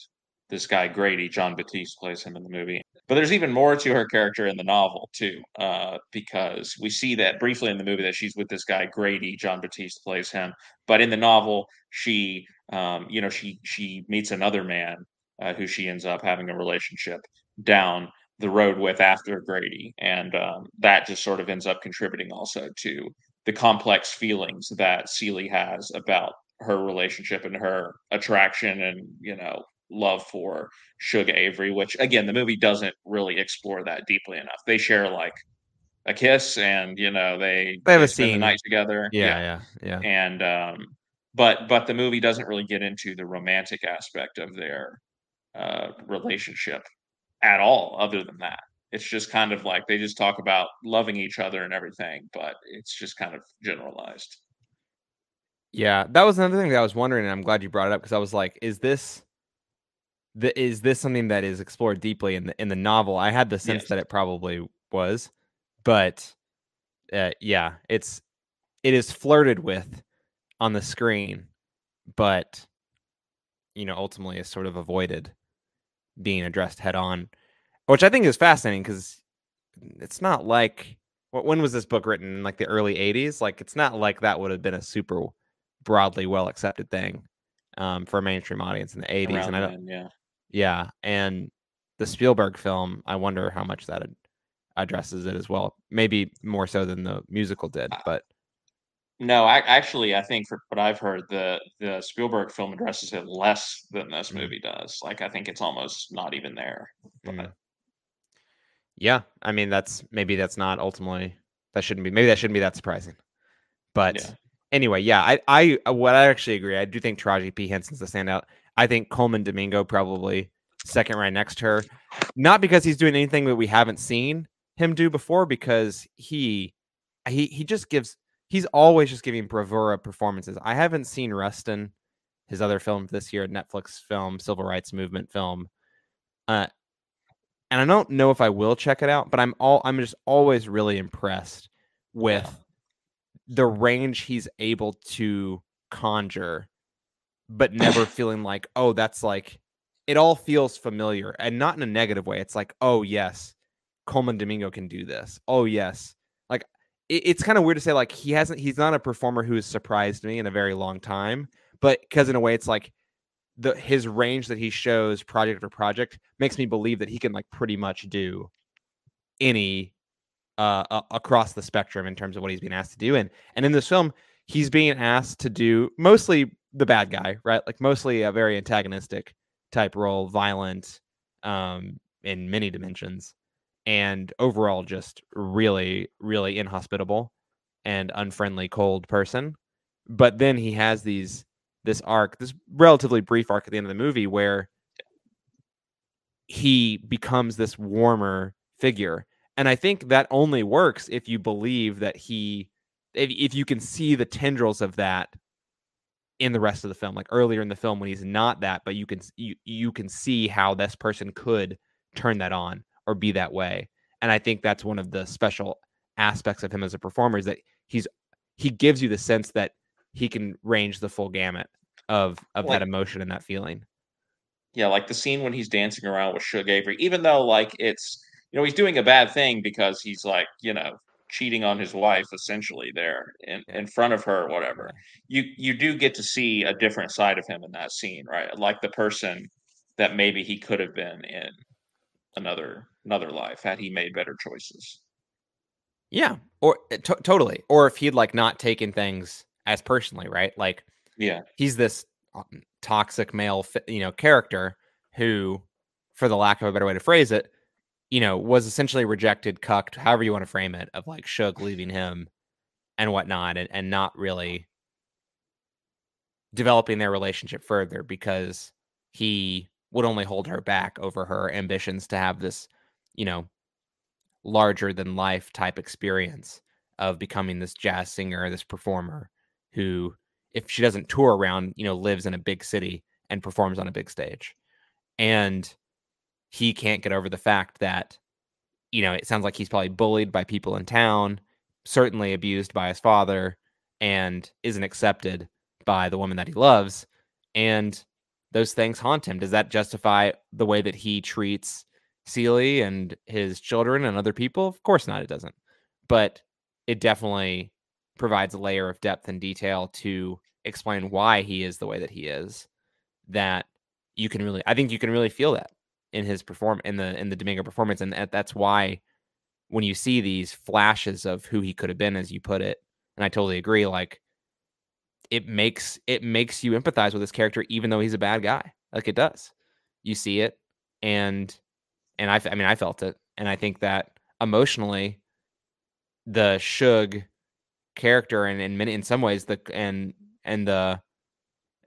this guy Grady, Jon Batiste plays him in the movie. But there's even more to her character in the novel too, uh, because we see that briefly in the movie that she's with this guy Grady, Jon Batiste plays him. But in the novel, she, um, you know, she she meets another man uh, who she ends up having a relationship down the road with after Grady, and um, that just sort of ends up contributing also to the complex feelings that Celie has about her relationship and her attraction and you know love for Shug Avery, which again the movie doesn't really explore that deeply enough. They share like a kiss and you know they They have a spend the scene. night together. yeah yeah yeah and um, but but the movie doesn't really get into the romantic aspect of their uh, relationship at all. Other than that, it's just kind of like they just talk about loving each other and everything, but it's just kind of generalized. Yeah, that was another thing that I was wondering, and I'm glad you brought it up because I was like, is this the is this something that is explored deeply in the in the novel? I had the sense Yes. that it probably was, but uh, yeah, it's it is flirted with on the screen, but you know, ultimately is sort of avoided being addressed head on, which I think is fascinating because it's not like wh- when was this book written in like the early 80s like it's not like that would have been a super broadly well accepted thing um, for a mainstream audience in the 80s Around and i don't then, yeah. Yeah and the spielberg film i wonder how much that addresses it as well maybe more so than the musical did Uh, but No, I actually I think for what I've heard, the the Spielberg film addresses it less than this Mm. movie does. Like I think it's almost not even there. But mm. yeah i mean that's maybe that's not ultimately that shouldn't be maybe that shouldn't be that surprising but Yeah. anyway, yeah, I, I, uh, what I actually agree. I do think Taraji P Henson's the standout. I think Colman Domingo probably second right next to her, not because he's doing anything that we haven't seen him do before, because he, he, he just gives. He's always just giving bravura performances. I haven't seen Rustin, his other film this year, Netflix film, civil rights movement film, uh, and I don't know if I will check it out, but I'm all I'm just always really impressed with the range he's able to conjure, but never feeling like, oh, that's like it all feels familiar and not in a negative way. It's like, oh yes, Colman Domingo can do this. Oh yes. Like it, it's kind of weird to say like he hasn't he's not a performer who has surprised me in a very long time, but because in a way it's like the his range that he shows project after project makes me believe that he can like pretty much do any uh, a- across the spectrum in terms of what he's being asked to do. And and in this film, he's being asked to do mostly the bad guy, right? Like mostly a very antagonistic type role, violent, um, in many dimensions, and overall just really, really inhospitable and unfriendly, cold person. But then he has these this arc, this relatively brief arc at the end of the movie where he becomes this warmer figure and I think that only works if you believe that he, if, if you can see the tendrils of that in the rest of the film. Like earlier in the film when he's not that, but you can you you can see how this person could turn that on or be that way. and I think that's one of the special aspects of him as a performer is that he's he gives you the sense that he can range the full gamut of of Like that emotion and that feeling. Yeah, like the scene when he's dancing around with Shug Avery, even though like it's you know, he's doing a bad thing because he's like, you know, cheating on his wife essentially there in, in front of her or whatever. You you do get to see a different side of him in that scene, right? Like the person that maybe he could have been in another another life had he made better choices. Yeah, or uh, to- totally. Or if he'd like not taken things as personally, right? Like Yeah. he's this um, toxic male, you know, character who, for the lack of a better way to phrase it, you know, was essentially rejected, cucked, however you want to frame it, of like Shug leaving him and whatnot, and, and not really developing their relationship further because he would only hold her back over her ambitions to have this, you know, larger than life type experience of becoming this jazz singer, this performer who, if she doesn't tour around, you know, lives in a big city and performs on a big stage. And he can't get over the fact that, you know, it sounds like he's probably bullied by people in town, certainly abused by his father, and isn't accepted by the woman that he loves. And those things haunt him. Does that justify the way that he treats Celie and his children and other people? Of course not, it doesn't. But it definitely provides a layer of depth and detail to explain why he is the way that he is. That you can really, I think you can really feel that in his perform in the in the Domingo performance, and that- that's why when you see these flashes of who he could have been, as you put it, and I totally agree, like it makes it makes you empathize with this character, even though he's a bad guy. Like it does. You see it, and and I, I mean, I felt it, and I think that emotionally, the Shug character, and in many, in some ways, the and and the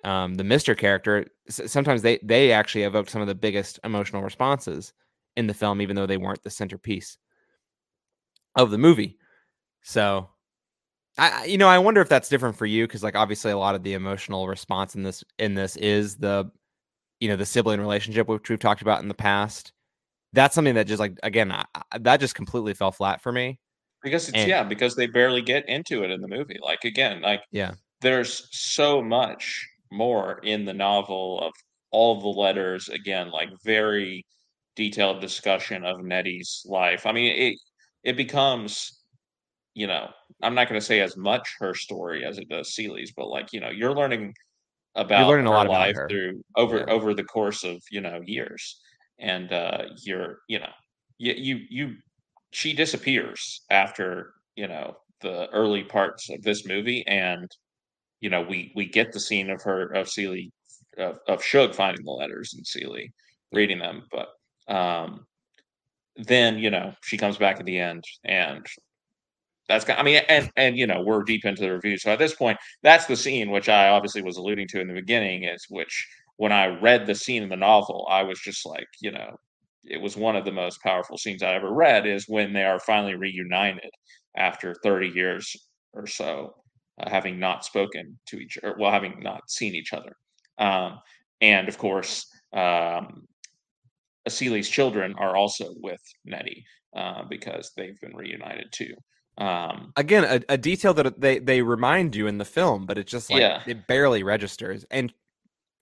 um the Mister character, sometimes they they actually evoked some of the biggest emotional responses in the film, even though they weren't the centerpiece of the movie. So, I you know I wonder if that's different for you because like obviously a lot of the emotional response in this in this is the you know the sibling relationship which we've talked about in the past. That's something that just like again I, I- that just completely fell flat for me. Because it's And yeah, because they barely get into it in the movie. Like again, like yeah, there's so much more in the novel of all the letters again like very detailed discussion of Nettie's life. I mean it it becomes you know I'm not going to say as much her story as it does Celie's but like you know you're learning about you're about learning a her lot about life her. through over Yeah, over the course of you know years and uh you're you know you you, you she disappears after you know the early parts of this movie and you know, we we get the scene of her of Celie of, of Shug finding the letters and Celie reading them, but um, then you know she comes back at the end, and that's. I mean, and and you know we're deep into the review, so at this point, that's the scene which I obviously was alluding to in the beginning, is which when I read the scene in the novel, I was just like, you know, it was one of the most powerful scenes I ever read. Is when they are finally reunited after thirty years or so, uh, having not spoken to each or well, having not seen each other, um, and of course. Um, Asili's children are also with Nettie uh, because they've been reunited too. Um, again, a, a detail that they they remind you in the film, but it's just like yeah, it barely registers, and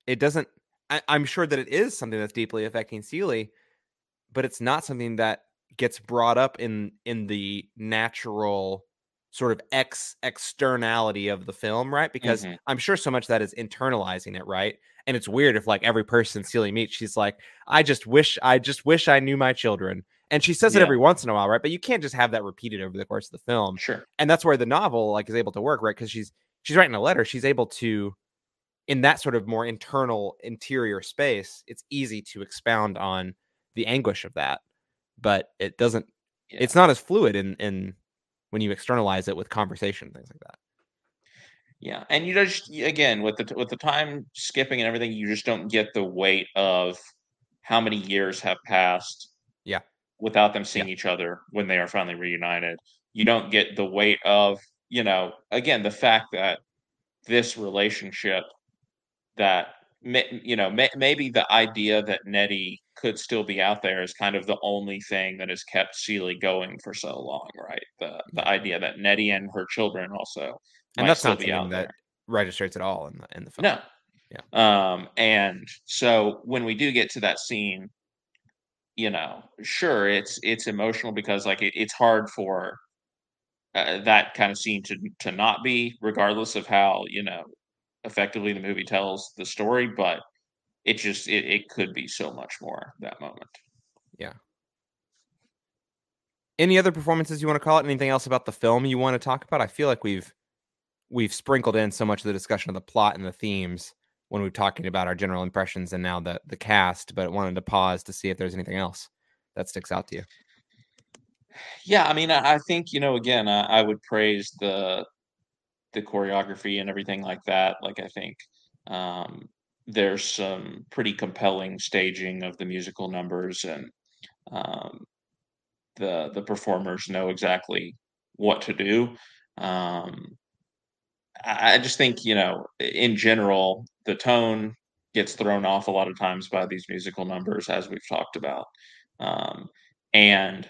it doesn't. I, I'm sure that it is something that's deeply affecting Celie, but it's not something that gets brought up in in the natural sort of ex externality of the film, right? Because hmm I'm sure so much that is internalizing it, right? And it's weird if like every person Celie meets, she's like, I just wish I just wish I knew my children. And she says it every once in a while, right? But you can't just have that repeated over the course of the film. sure, And that's where the novel like is able to work, right? Because she's she's writing a letter, she's able to in that sort of more internal interior space, it's easy to expound on the anguish of that. But it doesn't yeah, it's not as fluid in in when you externalize it with conversation things like that. yeah. And you just again with the with the time skipping and everything, you just don't get the weight of how many years have passed Yeah. without them Yeah. seeing each other when they are finally reunited. You don't get the weight of you know again the fact that this relationship that you know may, maybe the idea that Nettie could still be out there is kind of the only thing that has kept Celie going for so long, right? The the idea that Nettie and her children also and might that's still not be something out that there. registrates at all in the in the film. No. Yeah. Um, and so when we do get to that scene, you know, sure, it's it's emotional because like it, it's hard for uh, that kind of scene to to not be, regardless of how you know effectively the movie tells the story. But it just it, it could be so much more that moment. Yeah. Any other performances you want to call it? Anything else about the film you want to talk about? I feel like we've we've sprinkled in so much of the discussion of the plot and the themes when we're talking about our general impressions and now the the cast, but wanted to pause to see if there's anything else that sticks out to you. Yeah, I mean, I, I think you know, again, I, I would praise the the choreography and everything like that. Like, I think um, there's some pretty compelling staging of the musical numbers, and um, the the performers know exactly what to do. Um, I, just think you know, in general, the tone gets thrown off a lot of times by these musical numbers, as we've talked about, um, and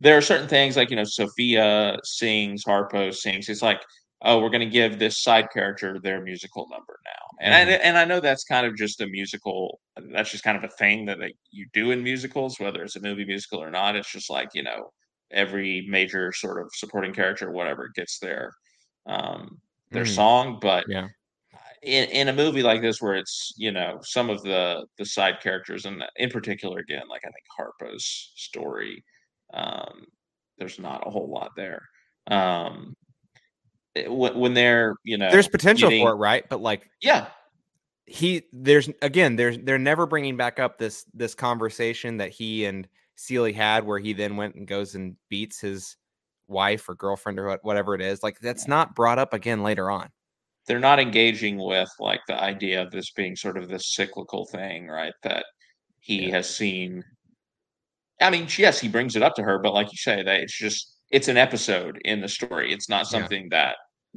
there are certain things like you know Sophia sings, Harpo sings. It's like oh, we're going to give this side character their musical number now, and I, Mhm. and I know that's kind of just a musical. That's just kind of a thing that they, you do in musicals, whether it's a movie musical or not. It's just like you know every major sort of supporting character, or whatever, gets their um, their Mhm. song, but Yeah. in in a movie like this where it's you know some of the the side characters and in particular again like i think harpo's story um there's not a whole lot there um Eh, when, when they're you know There's potential getting- for it, right? But like yeah he there's again there's they're never bringing back up this this conversation that he and Celie had where he then went and goes and beats his wife or girlfriend or whatever it is like that's not brought up again later on they're not engaging with like the idea of this being sort of this cyclical thing right that he Yeah. has seen i mean yes he brings it up to her but like you say that it's just it's an episode in the story it's not Yeah. something that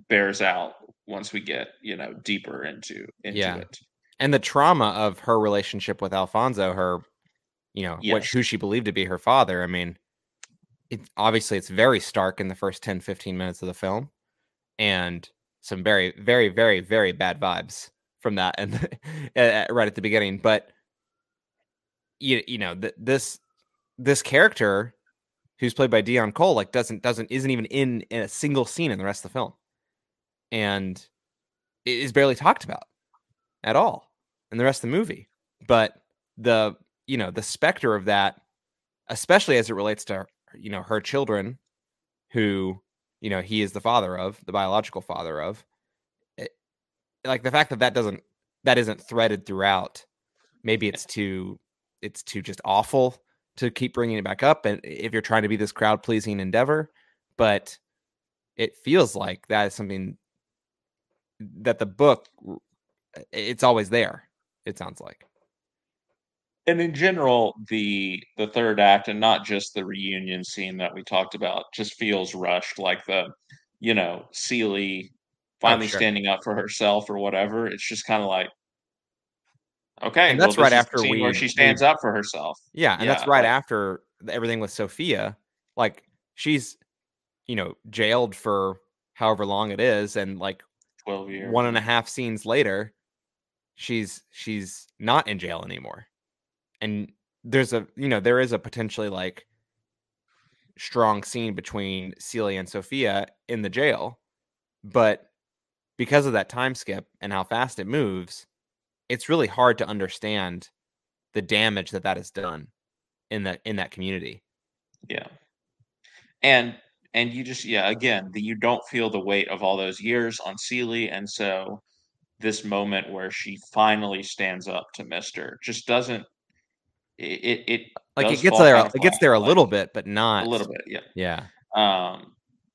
bears out once we get you know deeper into into Yeah. it. And the trauma of her relationship with Alfonso her you know what who she believed to be her father I mean it obviously it's very stark in the first 10 15 minutes of the film and some very very very very bad vibes from that and right at the beginning. But you, you know th- this this character who's played by Deon Cole like doesn't doesn't isn't even in, in a single scene in the rest of the film and it is barely talked about at all in the rest of the movie. But the you know the specter of that especially as it relates to you know her children who you know he is the father of the biological father of it, like the fact that that doesn't that isn't threaded throughout maybe it's too it's too just awful to keep bringing it back up and if you're trying to be this crowd pleasing endeavor but it feels like that is something that the book it's always there it sounds like and in general the the third act and not just the reunion scene that we talked about just feels rushed like the you know Celie oh, finally sure. standing up for herself or whatever it's just kind of like okay And that's well, right this is the after we- where she we- stands up for herself Yeah, and that's right like- after everything with Sophia. Like she's, you know, jailed for however long it is, and like 12 years one and a half scenes later, she's she's not in jail anymore. And there's a you know there is a potentially like strong scene between Celie and Sophia in the jail, but because of that time skip and how fast it moves, it's really hard to understand the damage that that has done in that in that community. Yeah. And and you just yeah, again, the, you don't feel the weight of all those years on Celie, and so this moment where she finally stands up to Mister just doesn't it it, it Like it gets there, kind of it gets there a like, little bit, but not a little bit, yeah. Yeah, Um,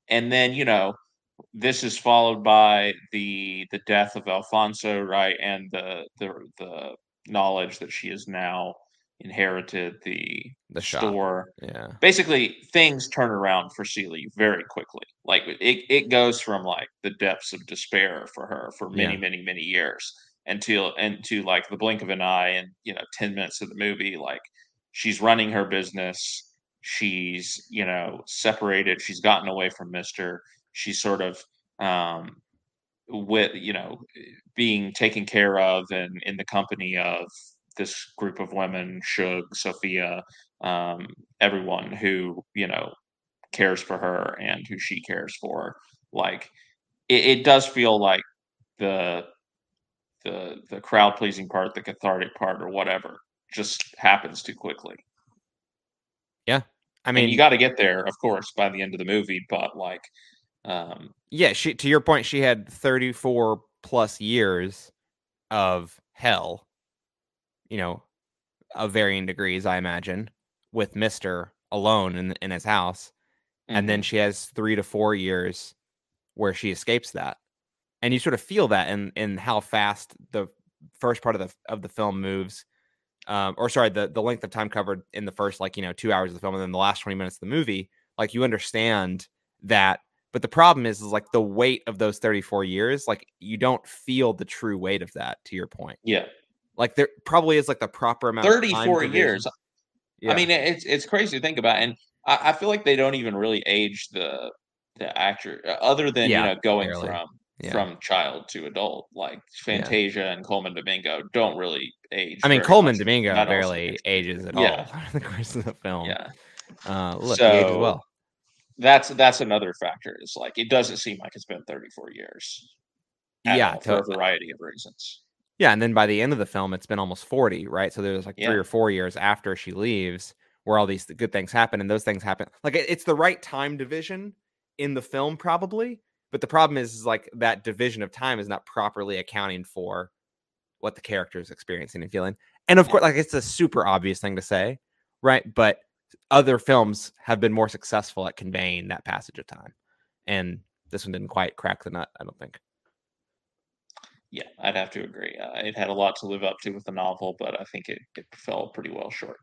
and then you know this is followed by the the death of Alfonso, right, and the the the knowledge that she is now inherited the the shop. store Yeah, basically things turn around for Celie very quickly. Like it, it goes from like the depths of despair for her for many, Yeah. many, many years until into like the blink of an eye and you know 10 minutes of the movie, like she's running her business. She's you know separated. She's gotten away from Mister. She's sort of um, with you know being taken care of and in the company of this group of women, Shug, Sophia, um, everyone who you know cares for her and who she cares for. Like it, it does feel like the the the crowd pleasing part, the cathartic part, or whatever, just happens too quickly. Yeah, I mean, and you got to get there, of course, by the end of the movie. But like, um, yeah, she to your point, she had thirty four plus years of hell. You know, of varying degrees, I imagine, with Mister alone in in his house, mm-hmm. and then mm-hmm. she has three to four years where she escapes that and you sort of feel that in in how fast the first part of the of the film moves um, or sorry the the length of time covered in the first like you know two hours of the film and then the last 20 minutes of the movie like you understand that but the problem is, is like the weight of those 34 years like you don't feel the true weight of that to your point yeah like there probably is like the proper amount 34 years yeah. i mean it's it's crazy to think about and I, I, feel like they don't even really age the the actor uh, other than yeah, you know going barely. from yeah. from child to adult. Like Fantasia yeah. and Colman Domingo don't really age. I mean, Colman much. Domingo barely ages at yeah. all the course of the film. Yeah. Uh, look, so, well. That's that's another factor. Is like it doesn't seem like it's been 34 years. Yeah, all, for a variety of reasons. Yeah, and then by the end of the film, it's been almost 40, right? So there's like yeah. three or four years after she leaves where all these good things happen, and those things happen. Like it's the right time division in the film, probably, but the problem is, is like that division of time is not properly accounting for what the character is experiencing and feeling. And of course, like it's a super obvious thing to say, right? But other films have been more successful at conveying that passage of time. And this one didn't quite crack the nut, I don't think. Yeah, I'd have to agree. Uh, it had a lot to live up to with the novel, but I think it, it fell pretty well short.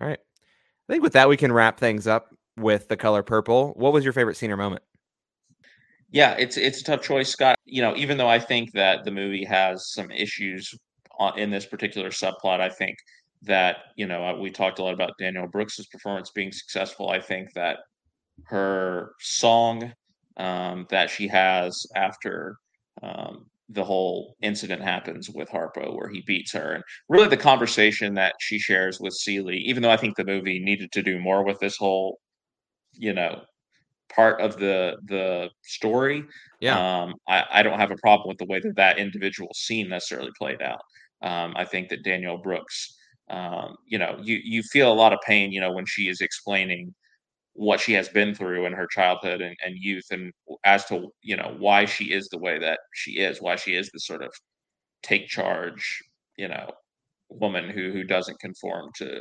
All right. I think with that, we can wrap things up with the color purple. What was your favorite scene or moment? Yeah, it's it's a tough choice, Scott. You know, even though I think that the movie has some issues in this particular subplot, I think that you know we talked a lot about Danielle Brooks's performance being successful. I think that her song um, that she has after um, the whole incident happens with Harpo, where he beats her, and really the conversation that she shares with Celie. Even though I think the movie needed to do more with this whole, you know, part of the the story. Yeah, um, I, I don't have a problem with the way that that individual scene necessarily played out. Um, I think that Danielle Brooks, um, you know, you you feel a lot of pain, you know, when she is explaining what she has been through in her childhood and, and youth, and as to you know why she is the way that she is, why she is the sort of take charge, you know, woman who who doesn't conform to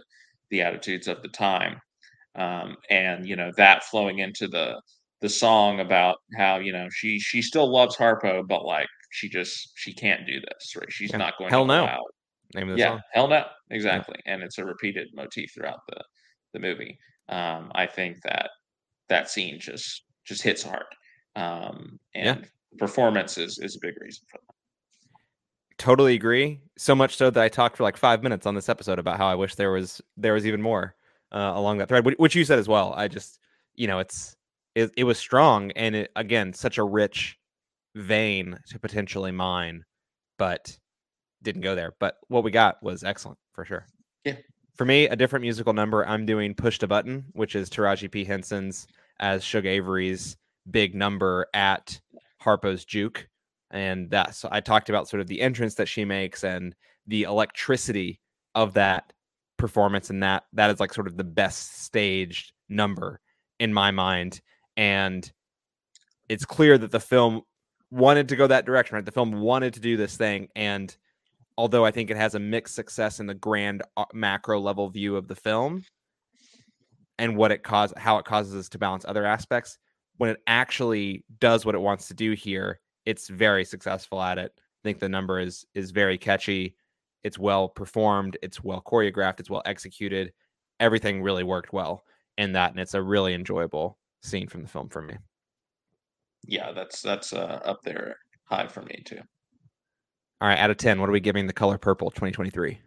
the attitudes of the time um, and you know that flowing into the the song about how you know she she still loves Harpo, but like she just she can't do this, right? She's yeah. not going hell to no. Allow Name of the yeah, song. hell no, exactly, yeah. and it's a repeated motif throughout the the movie. Um, I think that that scene just just hits hard, um, and yeah. performance is is a big reason for that. Totally agree. So much so that I talked for like five minutes on this episode about how I wish there was there was even more uh, along that thread, which you said as well. I just, you know, it's it, it was strong and it, again such a rich vein to potentially mine, but didn't go there. But what we got was excellent for sure. Yeah. For me, a different musical number. I'm doing "Push the Button," which is Taraji P. Henson's as Shug Avery's big number at Harpo's Juke, and that's I talked about sort of the entrance that she makes and the electricity of that performance and that that is like sort of the best staged number in my mind. And it's clear that the film wanted to go that direction right? The film wanted to do this thing. And although i think it has a mixed success in the grand uh, macro level view of the film and what it cause how it causes us to balance other aspects when it actually does what it wants to do here it's very successful at it i think the number is is very catchy it's well performed, it's well choreographed, it's well executed. Everything really worked well in that, and it's a really enjoyable scene from the film for me. Yeah, that's that's uh, up there high for me too. All right, out of ten, what are we giving the color purple 2023?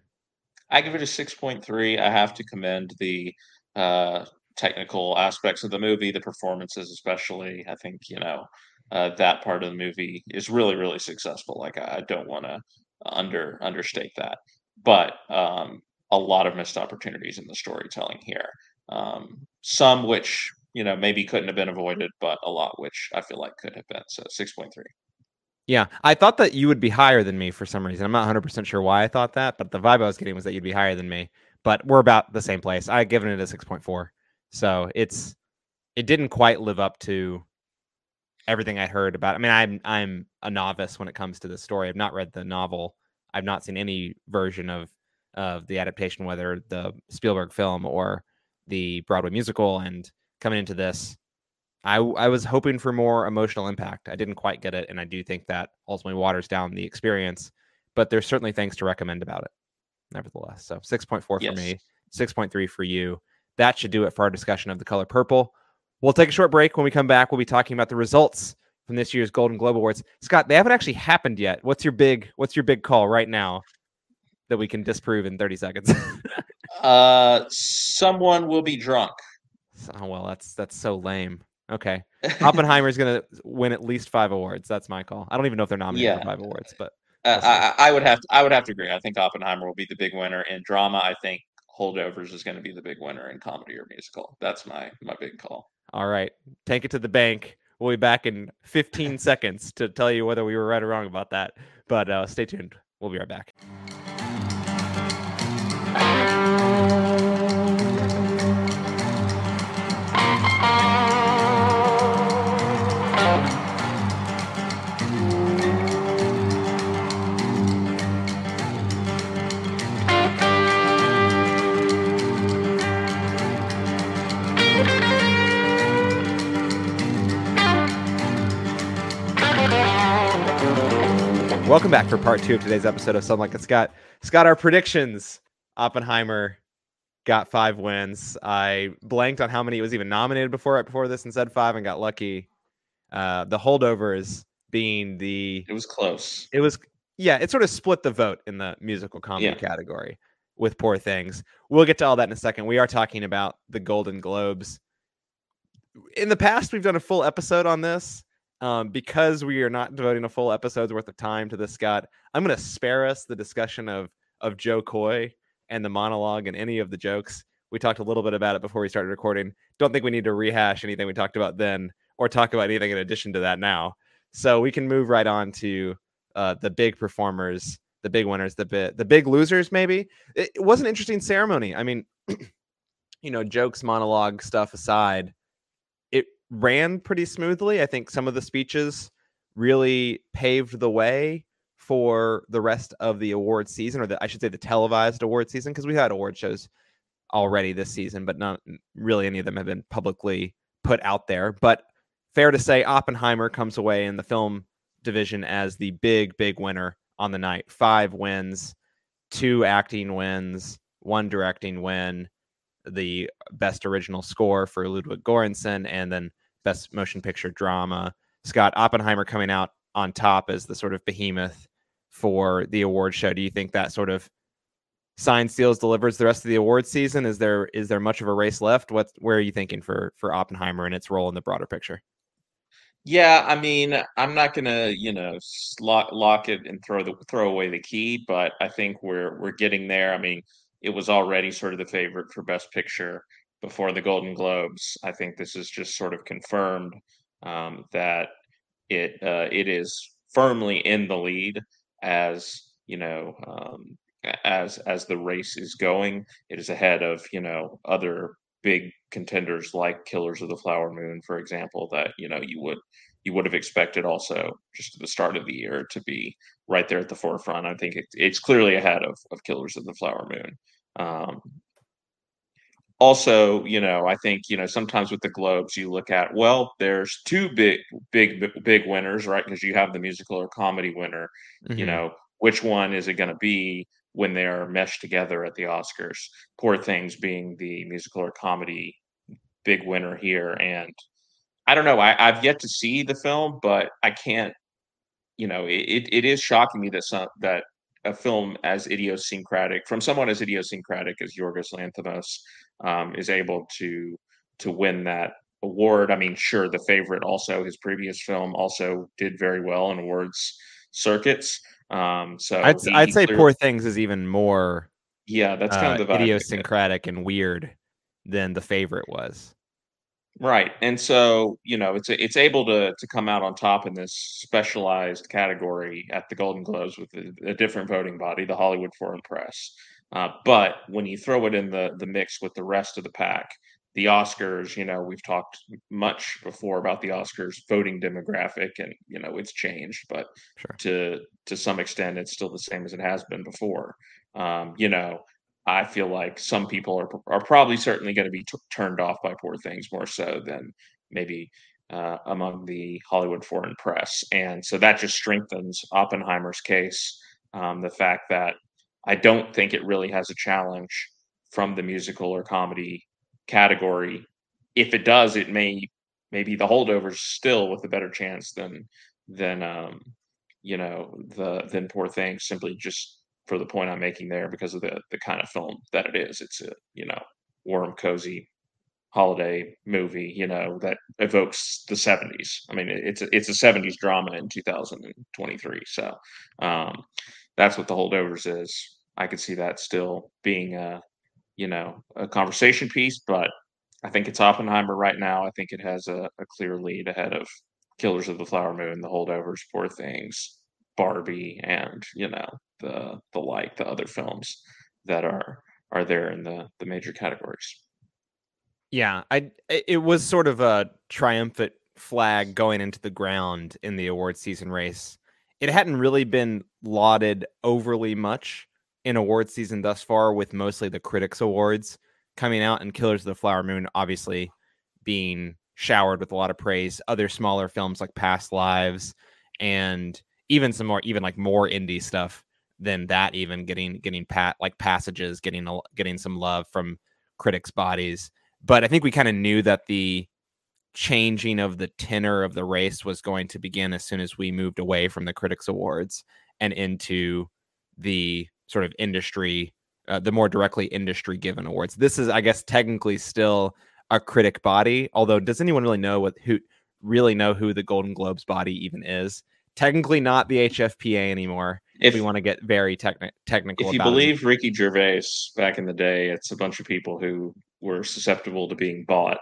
I give it a six point three. I have to commend the uh, technical aspects of the movie, the performances, especially. I think you know uh, that part of the movie is really really successful. Like I, don't want to under understate that, but um, a lot of missed opportunities in the storytelling here. Um, some which you know maybe couldn't have been avoided, but a lot which I feel like could have been. So six point three. Yeah, I thought that you would be higher than me for some reason. I'm not 100% sure why I thought that, but the vibe I was getting was that you'd be higher than me. But we're about the same place. I given it a 6.4. So it's it didn't quite live up to everything I heard about. I mean, I'm I'm a novice when it comes to this story. I've not read the novel. I've not seen any version of of the adaptation, whether the Spielberg film or the Broadway musical. And coming into this, I I was hoping for more emotional impact. I didn't quite get it, and I do think that ultimately waters down the experience. But there's certainly things to recommend about it, nevertheless. So 6.4 for Yes. me, 6.3 for you. That should do it for our discussion of the color purple. We'll take a short break. When we come back, we'll be talking about the results from this year's Golden Globe Awards. Scott, they haven't actually happened yet. What's your big What's your big call right now that we can disprove in 30 seconds? Uh, someone will be drunk. oh well, that's that's so lame. Okay, Oppenheimer's gonna win at least five awards. That's my call. I don't even know if they're nominated Yeah. for five awards, but Uh, I, I would have to, I would have to agree. I think Oppenheimer will be the big winner in drama. I think Holdovers is going to be the big winner in comedy or musical. That's my my big call. all right, take it to the bank. We'll be back in 15 seconds to tell you whether we were right or wrong about that. But uh, stay tuned. We'll be right back. Welcome back for part two of today's episode of Some Like It Scott. Scott, our predictions. Oppenheimer got five wins. I blanked on how many it was even nominated before right before this and said five and got lucky. Uh, the holdovers being the It was close. it was yeah, it sort of split the vote in the musical comedy Yeah. category with Poor Things. We'll get to all that in a second. We are talking about the Golden Globes. In the past, we've done a full episode on this. Um, because we are not devoting a full episode's worth of time to this, Scott, I'm going to spare us the discussion of of Jo Koy and the monologue and any of the jokes. We talked a little bit about it before we started recording. Don't think we need to rehash anything we talked about then or talk about anything in addition to that now. So we can move right on to uh, the big performers, the big winners, the bit, the big losers. Maybe it, it was an interesting ceremony. I mean, you know, jokes, monologue stuff aside, ran pretty smoothly. I think some of the speeches really paved the way for the rest of the award season, or the, I should say, the televised award season, because we had award shows already this season, but not really any of them have been publicly put out there. But fair to say, Oppenheimer comes away in the film division as the big, big winner on the night. Five wins, two acting wins, one directing win, the best original score for Ludwig Göransson, and then best motion picture drama. Scott Oppenheimer coming out on top as the sort of behemoth for the award show. Do you think that sort of sign steals delivers the rest of the award season? Is there is there much of a race left? What where are you thinking for for Oppenheimer and its role in the broader picture? Yeah, I mean, I'm not gonna, you know, lock lock it and throw the throw away the key, but I think we're we're getting there. I mean, it was already sort of the favorite for Best Picture before the Golden Globes. I think this is just sort of confirmed um, that it uh, it is firmly in the lead as you know um, as as the race is going. It is ahead of you know other big contenders like Killers of the Flower Moon, for example, that you know you would you would have expected also just at the start of the year to be right there at the forefront. I think it, it's clearly ahead of, of Killers of the Flower Moon. Um, also, you know, I think you know sometimes with the Globes, you look at well, there's two big, big, big- winners, right? Because you have the musical or comedy winner. You Mhm. know, which one is it going to be when they're meshed together at the Oscars? Poor Things being the musical or comedy big winner here, and I don't know. I, I've yet to see the film, but I can't. You know, it, it, it is shocking me that some that a film as idiosyncratic from someone as idiosyncratic as Yorgos Lanthimos um, is able to to win that award. I mean, sure, the favorite also his previous film also did very well in awards circuits. Um, so I'd, I'd say Poor Things is even more yeah, that's kind uh, of the idiosyncratic and weird than the favorite was. Right. And so, you know, it's it's able to to come out on top in this specialized category at the Golden Globes with a, a different voting body, the Hollywood Foreign Press. Uh, but when you throw it in the the mix with the rest of the pack, the Oscars, you know, we've talked much before about the Oscars voting demographic, and you know, it's changed, but sure. to to some extent, it's still the same as it has been before. Um, you know, I feel like some people are are probably certainly going to be t- turned off by Poor Things more so than maybe uh, among the Hollywood foreign press, and so that just strengthens Oppenheimer's case. Um, the fact that I don't think it really has a challenge from the musical or comedy category. If it does, it may maybe the holdovers still with a better chance than than um, you know the than Poor Things simply just for the point I'm making there because of the the kind of film that it is. It's a you know warm, cozy holiday movie, you know, that evokes the 70s. I mean, it's a, it's a 70s drama in 2023. So um, that's what the holdovers is. I could see that still being a you know a conversation piece, but I think it's Oppenheimer right now. I think it has a, a clear lead ahead of Killers of the Flower Moon, The Holdovers, Poor Things, Barbie, and you know the the like the other films that are are there in the the major categories. Yeah, I it was sort of a triumphant flag going into the ground in the award season race. It hadn't really been lauded overly much in award season thus far, with mostly the critics awards coming out and Killers of the Flower Moon obviously being showered with a lot of praise. Other smaller films like Past Lives and even some more even like more indie stuff than that even getting getting pat like passages getting getting some love from critics bodies but i think we kind of knew that the changing of the tenor of the race was going to begin as soon as we moved away from the critics awards and into the sort of industry uh, the more directly industry given awards this is i guess technically still a critic body although does anyone really know what who really know who the golden globes body even is technically not the HFPA anymore. If, we want to get very techni- technical, if you believe it. Ricky Gervais back in the day, it's a bunch of people who were susceptible to being bought.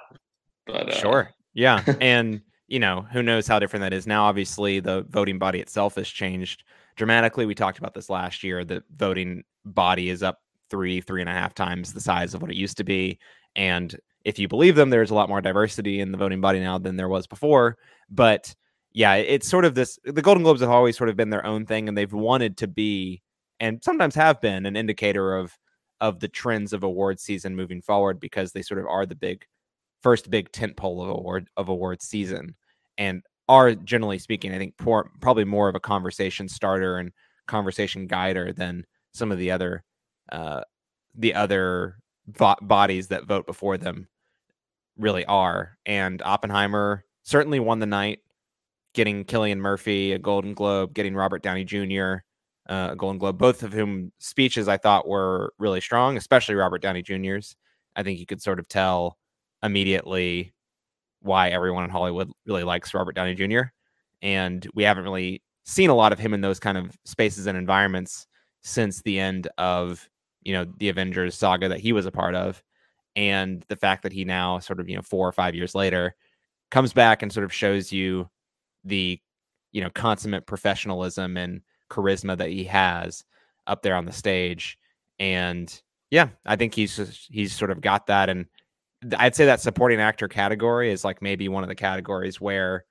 But uh... sure, yeah, and you know who knows how different that is now. Obviously, the voting body itself has changed dramatically. We talked about this last year. The voting body is up three, three and a half times the size of what it used to be, and if you believe them, there's a lot more diversity in the voting body now than there was before. But yeah, it's sort of this. The Golden Globes have always sort of been their own thing, and they've wanted to be, and sometimes have been, an indicator of of the trends of award season moving forward because they sort of are the big first big tentpole of award of award season, and are generally speaking, I think, poor, probably more of a conversation starter and conversation guider than some of the other uh, the other vo- bodies that vote before them really are. And Oppenheimer certainly won the night getting Cillian Murphy a Golden Globe, getting Robert Downey Jr. Uh, a Golden Globe, both of whom speeches I thought were really strong, especially Robert Downey Jr.'s. I think you could sort of tell immediately why everyone in Hollywood really likes Robert Downey Jr. And we haven't really seen a lot of him in those kind of spaces and environments since the end of you know the Avengers saga that he was a part of, and the fact that he now sort of you know four or five years later comes back and sort of shows you the you know consummate professionalism and charisma that he has up there on the stage. And yeah i think he's just, he's sort of got that. And i'd say that supporting actor category is like maybe one of the categories where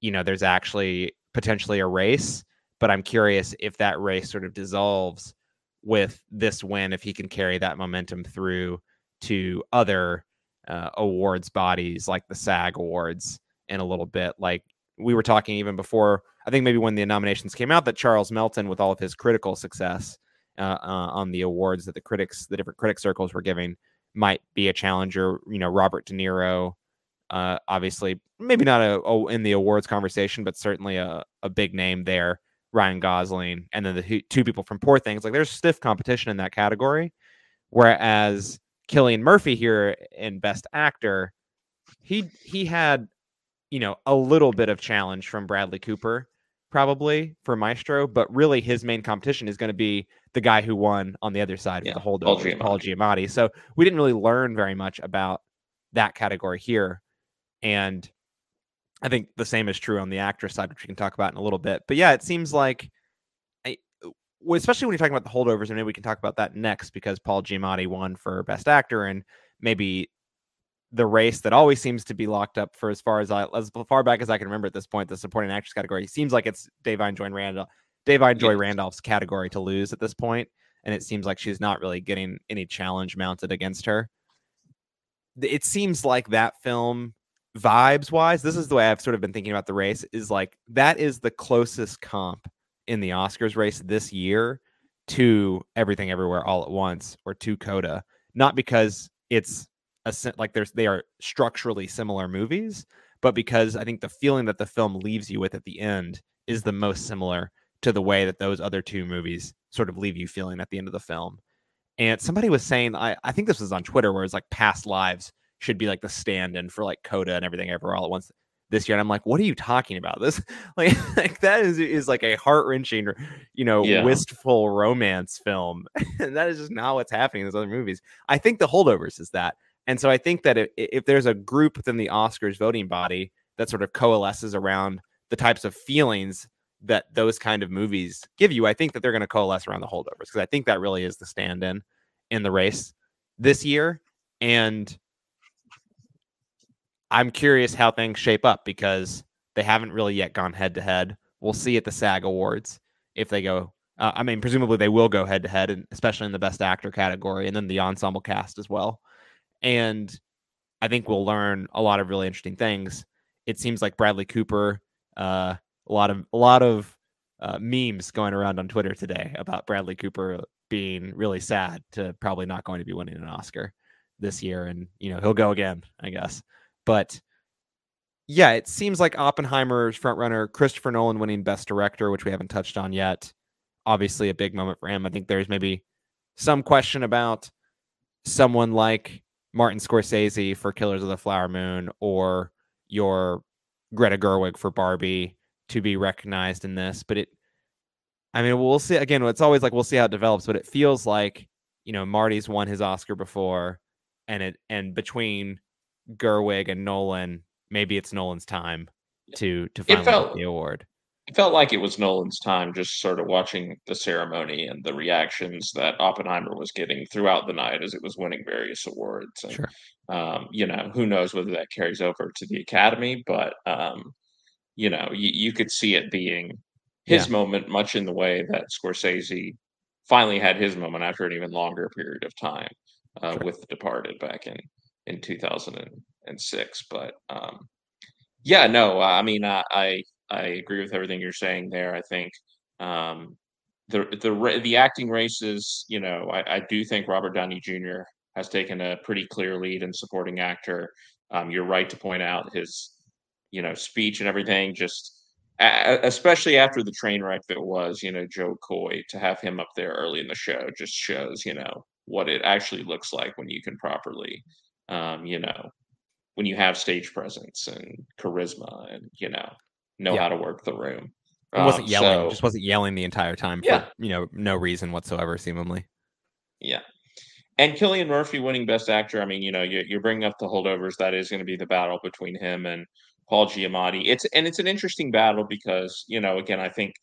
you know there's actually potentially a race but i'm curious if that race sort of dissolves with this win if he can carry that momentum through to other uh, awards bodies like the sag awards in a little bit. Like we were talking even before, I think maybe when the nominations came out, that Charles Melton, with all of his critical success uh, uh, on the awards that the critics, the different critic circles were giving, might be a challenger. You know, Robert De Niro, uh, obviously, maybe not a, a, in the awards conversation, but certainly a, a big name there Ryan Gosling, and then the two people from Poor Things. Like there's stiff competition in that category. Whereas Cillian Murphy here in Best Actor, he he had, you know, a little bit of challenge from Bradley Cooper, probably for Maestro, but really his main competition is going to be the guy who won on the other side yeah, of the holdover, Paul Giamatti. Paul Giamatti. So we didn't really learn very much about that category here, and I think the same is true on the actress side, which we can talk about in a little bit. But yeah, it seems like especially when you're talking about the holdovers, and maybe we can talk about that next because Paul Giamatti won for Best Actor, and maybe the race that always seems to be locked up for as far as I as far back as I can remember at this point, the supporting actress category. Seems like it's Da'Vine Joy Randolph, Da'Vine Joy Randolph's category to lose at this point, and it seems like she's not really getting any challenge mounted against her. It seems like that film vibes wise, this is the way I've sort of been thinking about the race is like that is the closest comp in the Oscars race this year to Everything Everywhere All at Once or to Coda, not because it's a like there's they are structurally similar movies, but because I think the feeling that the film leaves you with at the end is the most similar to the way that those other two movies sort of leave you feeling at the end of the film. And somebody was saying, I, I think this was on Twitter, where it's like past lives should be like the stand-in for like Coda and everything ever all at once this year. And I'm like, what are you talking about? This like, like that is is like a heart wrenching, you know, yeah. wistful romance film, and that is just not what's happening in those other movies. I think the holdovers is that, and so I think that if, if there's a group within the Oscars voting body that sort of coalesces around the types of feelings that those kind of movies give you, I think that they're going to coalesce around the holdovers because I think that really is the stand-in in the race this year, and I'm curious how things shape up because they haven't really yet gone head to head. We'll see at the SAG Awards if they go. Uh, I mean, presumably they will go head to head, and especially in the Best Actor category, and then the ensemble cast as well. And I think we'll learn a lot of really interesting things. It seems like Bradley Cooper, uh, a lot of a lot of uh, memes going around on Twitter today about Bradley Cooper being really sad to probably not going to be winning an Oscar this year, and you know he'll go again, I guess. But yeah, it seems like Oppenheimer's frontrunner, Christopher Nolan winning Best Director, which we haven't touched on yet. Obviously, a big moment for him. I think there's maybe some question about someone like Martin Scorsese for Killers of the Flower Moon or your Greta Gerwig for Barbie to be recognized in this. But it, I mean, we'll see. Again, it's always like we'll see how it develops, but it feels like, you know, Marty's won his Oscar before and it, and between Gerwig and Nolan, maybe it's Nolan's time to to finally get the award. It felt like it was Nolan's time, just sort of watching the ceremony and the reactions that Oppenheimer was getting throughout the night as it was winning various awards. And, sure. Um, you know, who knows whether that carries over to the Academy, but um, you know, you, you could see it being his yeah. moment, much in the way that Scorsese finally had his moment after an even longer period of time uh, sure. with The Departed back in in 2006. But um, yeah, no, I mean, I, I, I agree with everything you're saying there. I think um, the the the acting races, you know, I, I do think Robert Downey Jr. has taken a pretty clear lead in supporting actor. Um, you're right to point out his, you know, speech and everything. Just especially after the train wreck that was, you know, Jo Koy to have him up there early in the show just shows, you know, what it actually looks like when you can properly um, you know, when you have stage presence and charisma and, you know, know yeah. how to work the room. It wasn't um, yelling, so, just wasn't yelling the entire time yeah. for, you know, no reason whatsoever, seemingly. Yeah. And Cillian Murphy winning Best Actor, I mean, you know, you, you're bringing up the holdovers. That is going to be the battle between him and Paul Giamatti. It's and it's an interesting battle because, you know, again, I think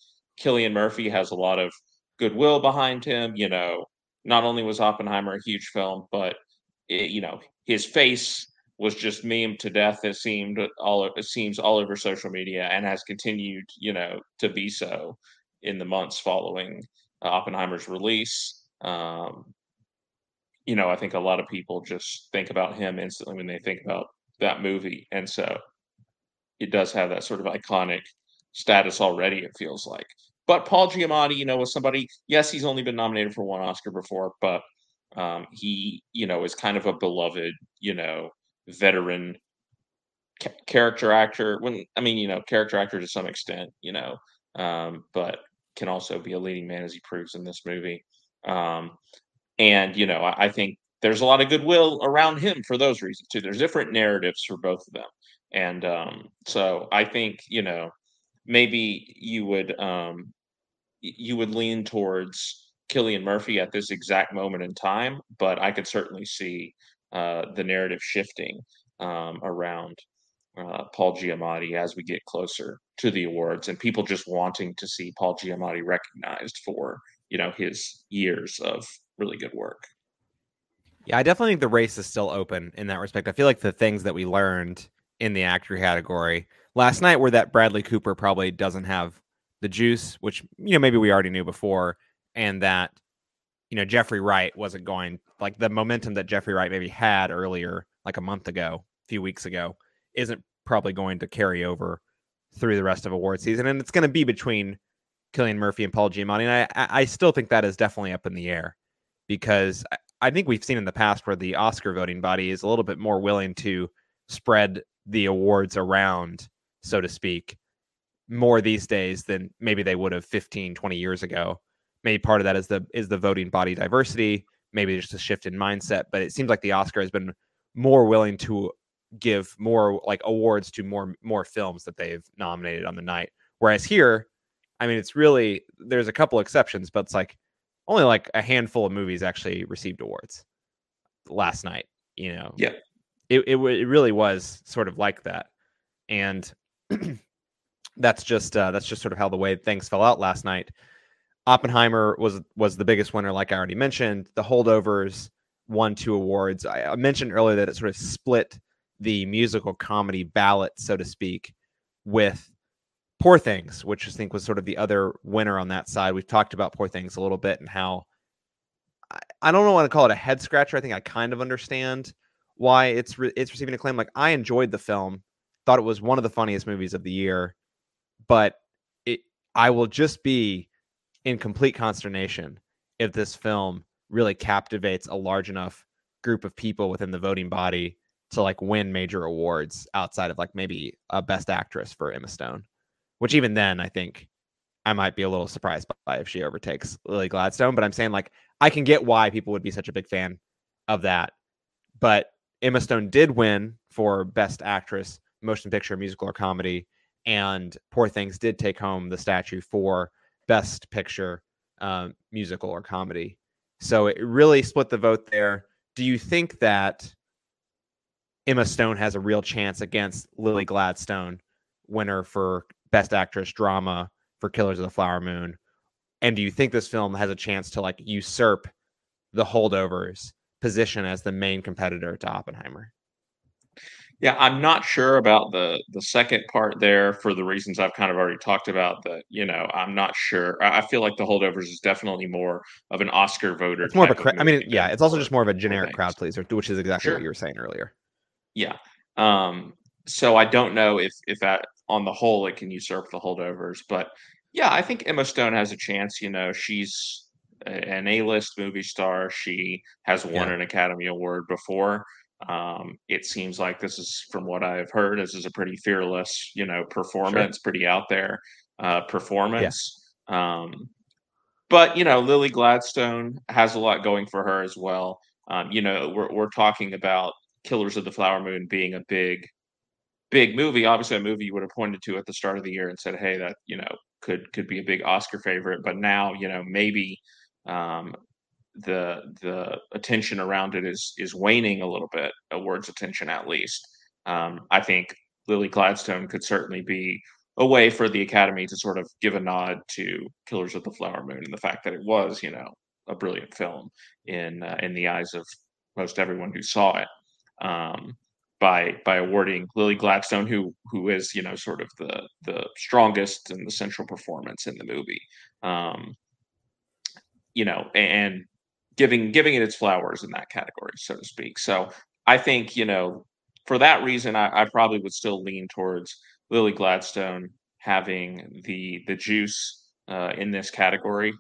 Cillian Murphy has a lot of goodwill behind him. You know, not only was Oppenheimer a huge film, but it, you know, his face was just memed to death. It seemed all it seems all over social media and has continued, you know, to be so in the months following uh, Oppenheimer's release. Um, you know, I think a lot of people just think about him instantly when they think about that movie, and so it does have that sort of iconic status already. It feels like. But Paul Giamatti, you know, was somebody. Yes, he's only been nominated for one Oscar before, but um, he, you know, is kind of a beloved, you know, veteran ca- character actor. When I mean, you know, character actor to some extent, you know, um, but can also be a leading man as he proves in this movie. Um, and you know, I, I think there's a lot of goodwill around him for those reasons too. There's different narratives for both of them, and um, so I think you know maybe you would um, you would lean towards Cillian Murphy at this exact moment in time, but I could certainly see uh, the narrative shifting um, around uh, Paul Giamatti as we get closer to the awards, and people just wanting to see Paul Giamatti recognized for you know his years of really good work. Yeah, I definitely think the race is still open in that respect. I feel like the things that we learned in the actor category last night were that Bradley Cooper probably doesn't have the juice, which you know maybe we already knew before, and that you know Jeffrey Wright wasn't going like the momentum that Jeffrey Wright maybe had earlier, like a month ago, a few weeks ago, isn't probably going to carry over through the rest of award season, and it's going to be between Cillian Murphy and Paul Giamatti, and I I still think that is definitely up in the air because I, I think we've seen in the past where the Oscar voting body is a little bit more willing to spread the awards around, so to speak, more these days than maybe they would have 15, 20 years ago. Maybe part of that is the is the voting body diversity, maybe just a shift in mindset, but it seems like the Oscar has been more willing to give more like awards to more more films that they've nominated on the night. Whereas here, I mean, it's really there's a couple exceptions, but it's like only like a handful of movies actually received awards last night. You know, yeah, it it, it really was sort of like that, and that's just uh, that's just sort of how the way things fell out last night. Oppenheimer was was the biggest winner, like I already mentioned. The holdovers won two awards. I, I mentioned earlier that it sort of split the musical comedy ballot, so to speak, with Poor Things, which I think was sort of the other winner on that side. We've talked about Poor Things a little bit and how I, I don't know want to call it a head scratcher. I think I kind of understand why it's re- it's receiving acclaim. Like I enjoyed the film, thought it was one of the funniest movies of the year, but it I will just be in complete consternation if this film really captivates a large enough group of people within the voting body to like win major awards outside of like maybe a best actress for Emma Stone which even then I think I might be a little surprised by if she overtakes Lily Gladstone. But I'm saying like I can get why people would be such a big fan of that. But Emma Stone did win for Best Actress, Motion Picture, Musical, or Comedy, and Poor Things did take home the statue for Best Picture, um, Musical, or Comedy. So it really split the vote there. Do you think that Emma Stone has a real chance against Lily Gladstone, winner for Best Actress drama for Killers of the Flower Moon? And do you think this film has a chance to like usurp the holdovers position as the main competitor to Oppenheimer? Yeah, I'm not sure about the the second part there for the reasons I've kind of already talked about. That you know, I'm not sure. I feel like the holdovers is definitely more of an Oscar voter. It's more of a. Cra- of I mean, yeah, it's also just more of a generic crowd pleaser, which is exactly sure. what you were saying earlier. Yeah. Um. So I don't know if if that on the whole, it can usurp the holdovers. But yeah, I think Emma Stone has a chance. You know, she's an A-list movie star. She has won yeah. an Academy Award before. Um, it seems like this is, from what I've heard, this is a pretty fearless, you know, performance, sure. pretty out there uh, performance. Yeah. Um, but you know, Lily Gladstone has a lot going for her as well. Um, you know, we're we're talking about Killers of the Flower Moon being a big big movie, obviously a movie you would have pointed to at the start of the year and said, "Hey, that you know could could be a big Oscar favorite." But now, you know, maybe um, the the attention around it is is waning a little bit. Awards attention, at least. Um, I think Lily Gladstone could certainly be a way for the Academy to sort of give a nod to Killers of the Flower Moon and the fact that it was, you know, a brilliant film in uh, in the eyes of most everyone who saw it. Um, by by awarding Lily Gladstone, who who is you know sort of the the strongest and the central performance in the movie, um, you know, and giving giving it its flowers in that category, so to speak. So I think you know for that reason, I, I probably would still lean towards Lily Gladstone having the the juice uh, in this category.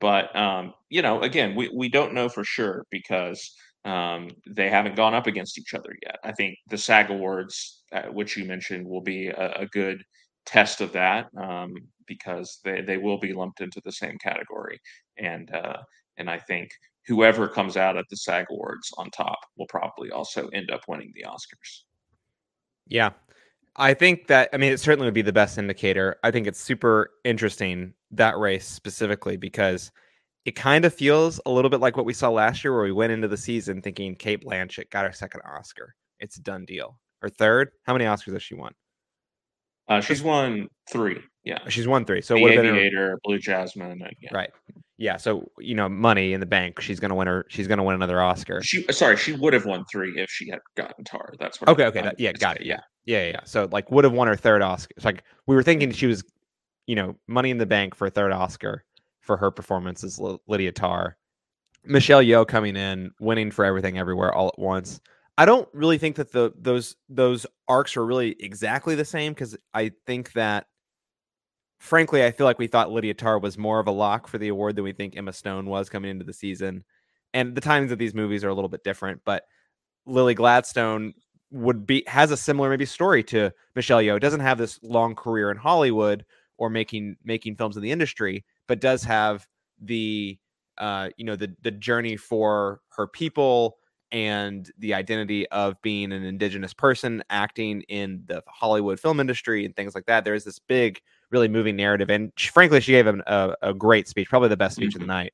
But um, you know, again, we, we don't know for sure because um, they haven't gone up against each other yet. I think the SAG Awards, uh, which you mentioned, will be a, a good test of that um, because they, they will be lumped into the same category. And uh, and I think whoever comes out at the SAG Awards on top will probably also end up winning the Oscars. Yeah. I think that I mean it certainly would be the best indicator. I think it's super interesting that race specifically because it kind of feels a little bit like what we saw last year where we went into the season thinking Cate Blanchett got her second Oscar. It's a done deal. Or third? How many Oscars has she won? Uh, she's won three. Yeah, uh, she's won three. So the what Aviator, her... Blue Jasmine, yeah. right? Yeah. So you know, money in the bank. She's gonna win her. She's gonna win another Oscar. She uh, sorry, she would have won three if she had gotten Tar. That's what. Okay. okay. That, yeah. Got it. Yeah. yeah. Yeah. Yeah. So like, would have won her third Oscar. It's like we were thinking she was, you know, money in the bank for a third Oscar for her performance as Lydia Tar. Michelle Yeoh coming in, winning for everything everywhere all at once. I don't really think that the those those arcs are really exactly the same because I think that frankly, I feel like we thought Lydia Tar was more of a lock for the award than we think Emma Stone was coming into the season. And the timings of these movies are a little bit different, but Lily Gladstone would be has a similar maybe story to Michelle Yeoh. Doesn't have this long career in Hollywood or making making films in the industry, but does have the uh, you know the the journey for her people and the identity of being an indigenous person acting in the Hollywood film industry and things like that. There is this big, really moving narrative, and she, frankly, she gave a, a, great speech, probably the best speech mm-hmm. of the mm-hmm. night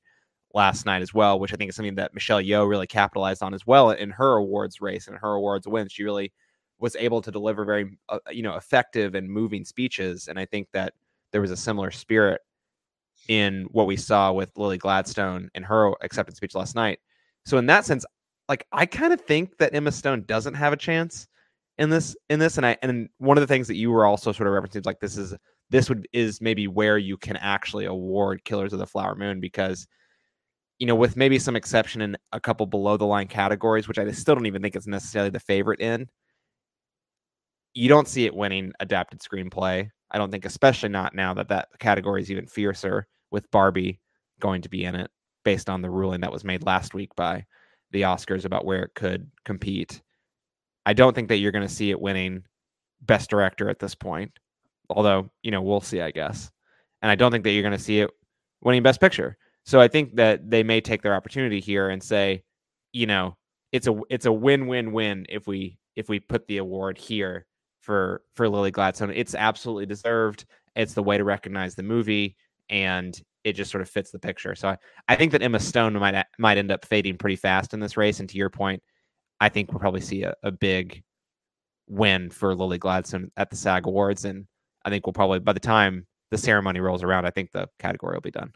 last night as well, which I think is something that Michelle Yeoh really capitalized on as well in her awards race and her awards win. She really was able to deliver very, uh, you know, effective and moving speeches, and I think that there was a similar spirit in what we saw with Lily Gladstone in her acceptance speech last night. So in that sense, like I kind of think that Emma Stone doesn't have a chance in this in this and I and one of the things that you were also sort of referencing like this is this would is maybe where you can actually award Killers of the Flower Moon because you know with maybe some exception in a couple below the line categories which I still don't even think it's necessarily the favorite in you don't see it winning adapted screenplay. I don't think especially not now that that category is even fiercer with Barbie going to be in it based on the ruling that was made last week by the Oscars about where it could compete. I don't think that you're going to see it winning best director at this point. Although, you know, we'll see, I guess. And I don't think that you're going to see it winning best picture. So I think that they may take their opportunity here and say, you know, it's a it's a win-win-win if we if we put the award here for for Lily Gladstone. It's absolutely deserved. It's the way to recognize the movie and it just sort of fits the picture. So I, I think that Emma Stone might might end up fading pretty fast in this race. And to your point, I think we'll probably see a, a big win for Lily Gladstone at the SAG Awards. And I think we'll probably by the time the ceremony rolls around, I think the category will be done.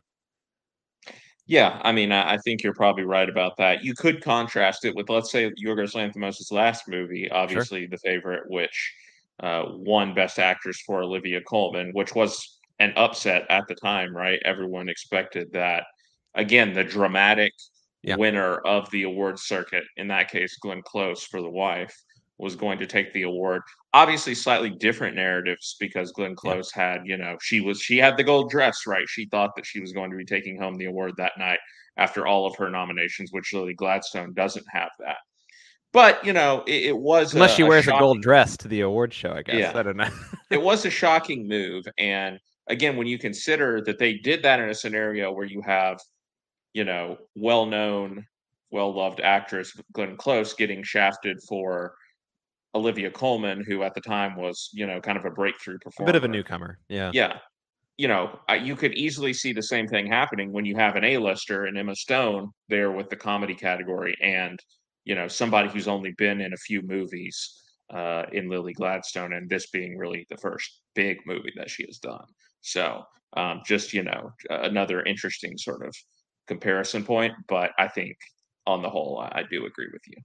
Yeah, I mean, I, I think you're probably right about that. You could contrast it with, let's say, Yorgos Lanthimos' last movie, obviously sure. the favorite, which uh, won Best Actress for Olivia Colman, which was an upset at the time, right? Everyone expected that. Again, the dramatic yeah. winner of the award circuit, in that case, Glenn Close for The Wife, was going to take the award. Obviously, slightly different narratives because Glenn Close yeah. had, you know, she was she had the gold dress, right? She thought that she was going to be taking home the award that night after all of her nominations, which Lily Gladstone doesn't have that. But you know, it, it was unless a, she wears a, shocking, a, gold dress to the award show. I guess yeah. I don't know. it was a shocking move, and again, when you consider that they did that in a scenario where you have, you know, well known, well loved actress Glenn Close getting shafted for Olivia Colman, who at the time was, you know, kind of a breakthrough performer. A bit of a newcomer. Yeah. Yeah. You know, you could easily see the same thing happening when you have an A-lister and Emma Stone there with the comedy category and, you know, somebody who's only been in a few movies uh, in Lily Gladstone, and this being really the first big movie that she has done. So um, just you know another interesting sort of comparison point. But I think on the whole, I, I do agree with you.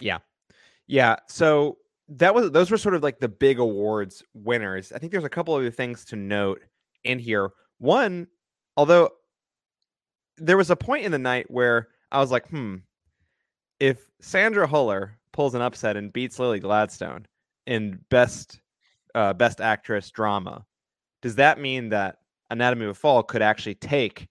Yeah, yeah. So that was those were sort of like the big awards winners. I think there's a couple other things to note in here. One, although there was a point in the night where I was like, hmm, if Sandra Huller pulls an upset and beats Lily Gladstone in best uh, best actress drama, does that mean that Anatomy of a Fall could actually take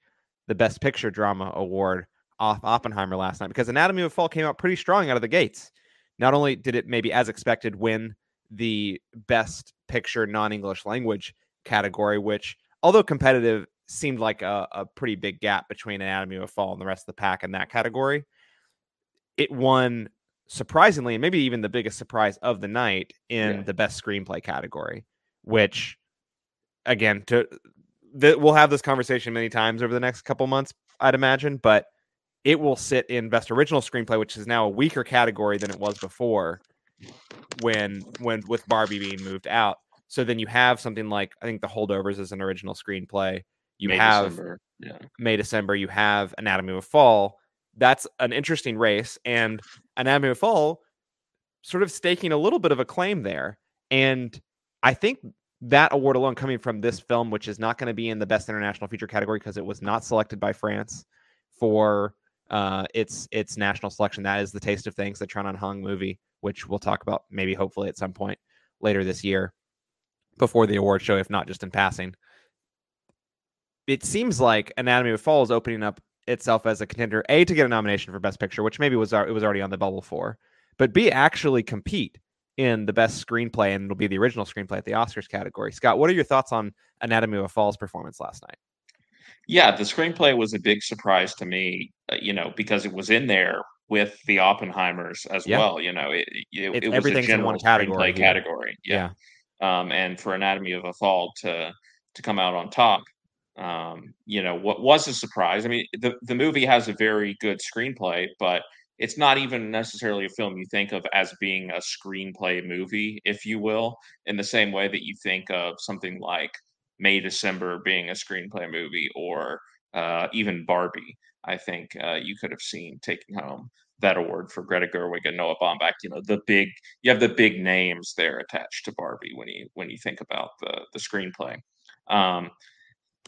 the Best Picture Drama Award off Oppenheimer last night? Because Anatomy of a Fall came out pretty strong out of the gates. Not only did it maybe as expected win the best picture non-English language category, which although competitive seemed like a, a pretty big gap between Anatomy of a Fall and the rest of the pack in that category. It won surprisingly, and maybe even the biggest surprise of the night in yeah. the best screenplay category, which again, to that we'll have this conversation many times over the next couple months, I'd imagine, but it will sit in best original screenplay, which is now a weaker category than it was before when when with Barbie being moved out. So then you have something like I think The Holdovers is an original screenplay. You May, have December. Yeah. May December. You have Anatomy of a Fall. That's an interesting race, and Anatomy of Fall sort of staking a little bit of a claim there. And I think that award alone coming from this film, which is not going to be in the best international feature category because it was not selected by France for uh, its its national selection. That is the Taste of Things, the Tran Anh Hung movie, which we'll talk about maybe hopefully at some point later this year before the award show, if not just in passing. It seems like Anatomy of Fall is opening up itself as a contender, A, to get a nomination for Best Picture, which maybe was it was already on the bubble for, but B, actually compete in the best screenplay, and it'll be the original screenplay at the Oscars category. Scott, what are your thoughts on Anatomy of a Fall's performance last night? Yeah, the screenplay was a big surprise to me, uh, you know, because it was in there with the Oppenheimers as yeah. well. You know, it, it, it was a general one category. category. Yeah. yeah. Um, and for Anatomy of a Fall to to come out on top, um, you know, what was a surprise. I mean, the the movie has a very good screenplay, but it's not even necessarily a film you think of as being a screenplay movie, if you will, in the same way that you think of something like May December being a screenplay movie or uh, even Barbie. I think uh, you could have seen taking home that award for Greta Gerwig and Noah Baumbach. You know, the big you have the big names there attached to Barbie when you when you think about the the screenplay. Um,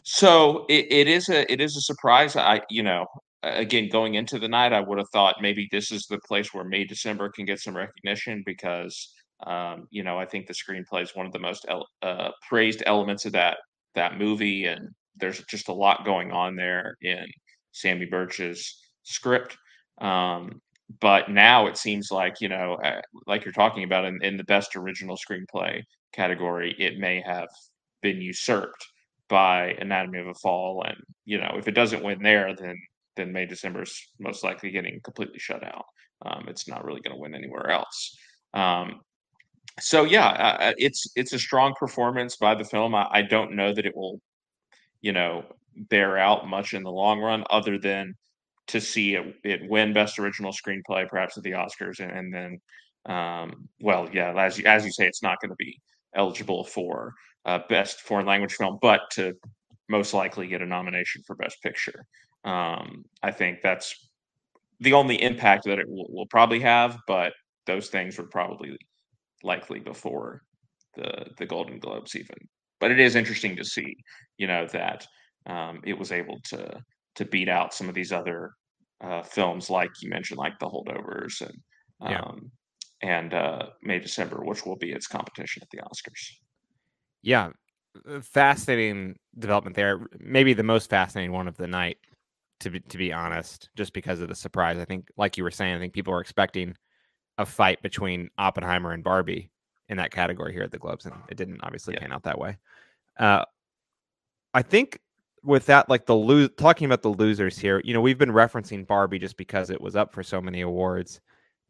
so it, it is a it is a surprise. I you know again, going into the night, I would have thought maybe this is the place where May December can get some recognition because um, you know I think the screenplay is one of the most el- uh, praised elements of that that movie, and there's just a lot going on there in Samy Burch's script. Um, but now it seems like you know, uh, like you're talking about in, in the best original screenplay category, it may have been usurped by Anatomy of a Fall, and you know, if it doesn't win there, then then May December is most likely getting completely shut out. Um, it's not really going to win anywhere else. Um, so yeah, uh, uh, it's it's a strong performance by the film. I, I, don't know that it will, you know, bear out much in the long run, other than to see it, it win Best Original Screenplay, perhaps at the Oscars, and, and then, um, well, yeah, as you, as you say, it's not going to be eligible for uh, Best Foreign Language Film, but to most likely get a nomination for Best Picture. Um, I think that's the only impact that it will, will, probably have, but those things would probably likely before the the Golden Globes even. But it is interesting to see, you know, that um, it was able to to beat out some of these other uh, films, like you mentioned, like The Holdovers and yeah. um, and uh, May December, which will be its competition at the Oscars. Yeah, uh, fascinating development there. Maybe the most fascinating one of the night to be to be honest, just because of the surprise. I think, like you were saying, I think people were expecting a fight between Oppenheimer and Barbie in that category here at the Globes, and it didn't obviously yeah. pan out that way. Uh, I think with that, like the lose, talking about the losers here, you know, we've been referencing Barbie just because it was up for so many awards,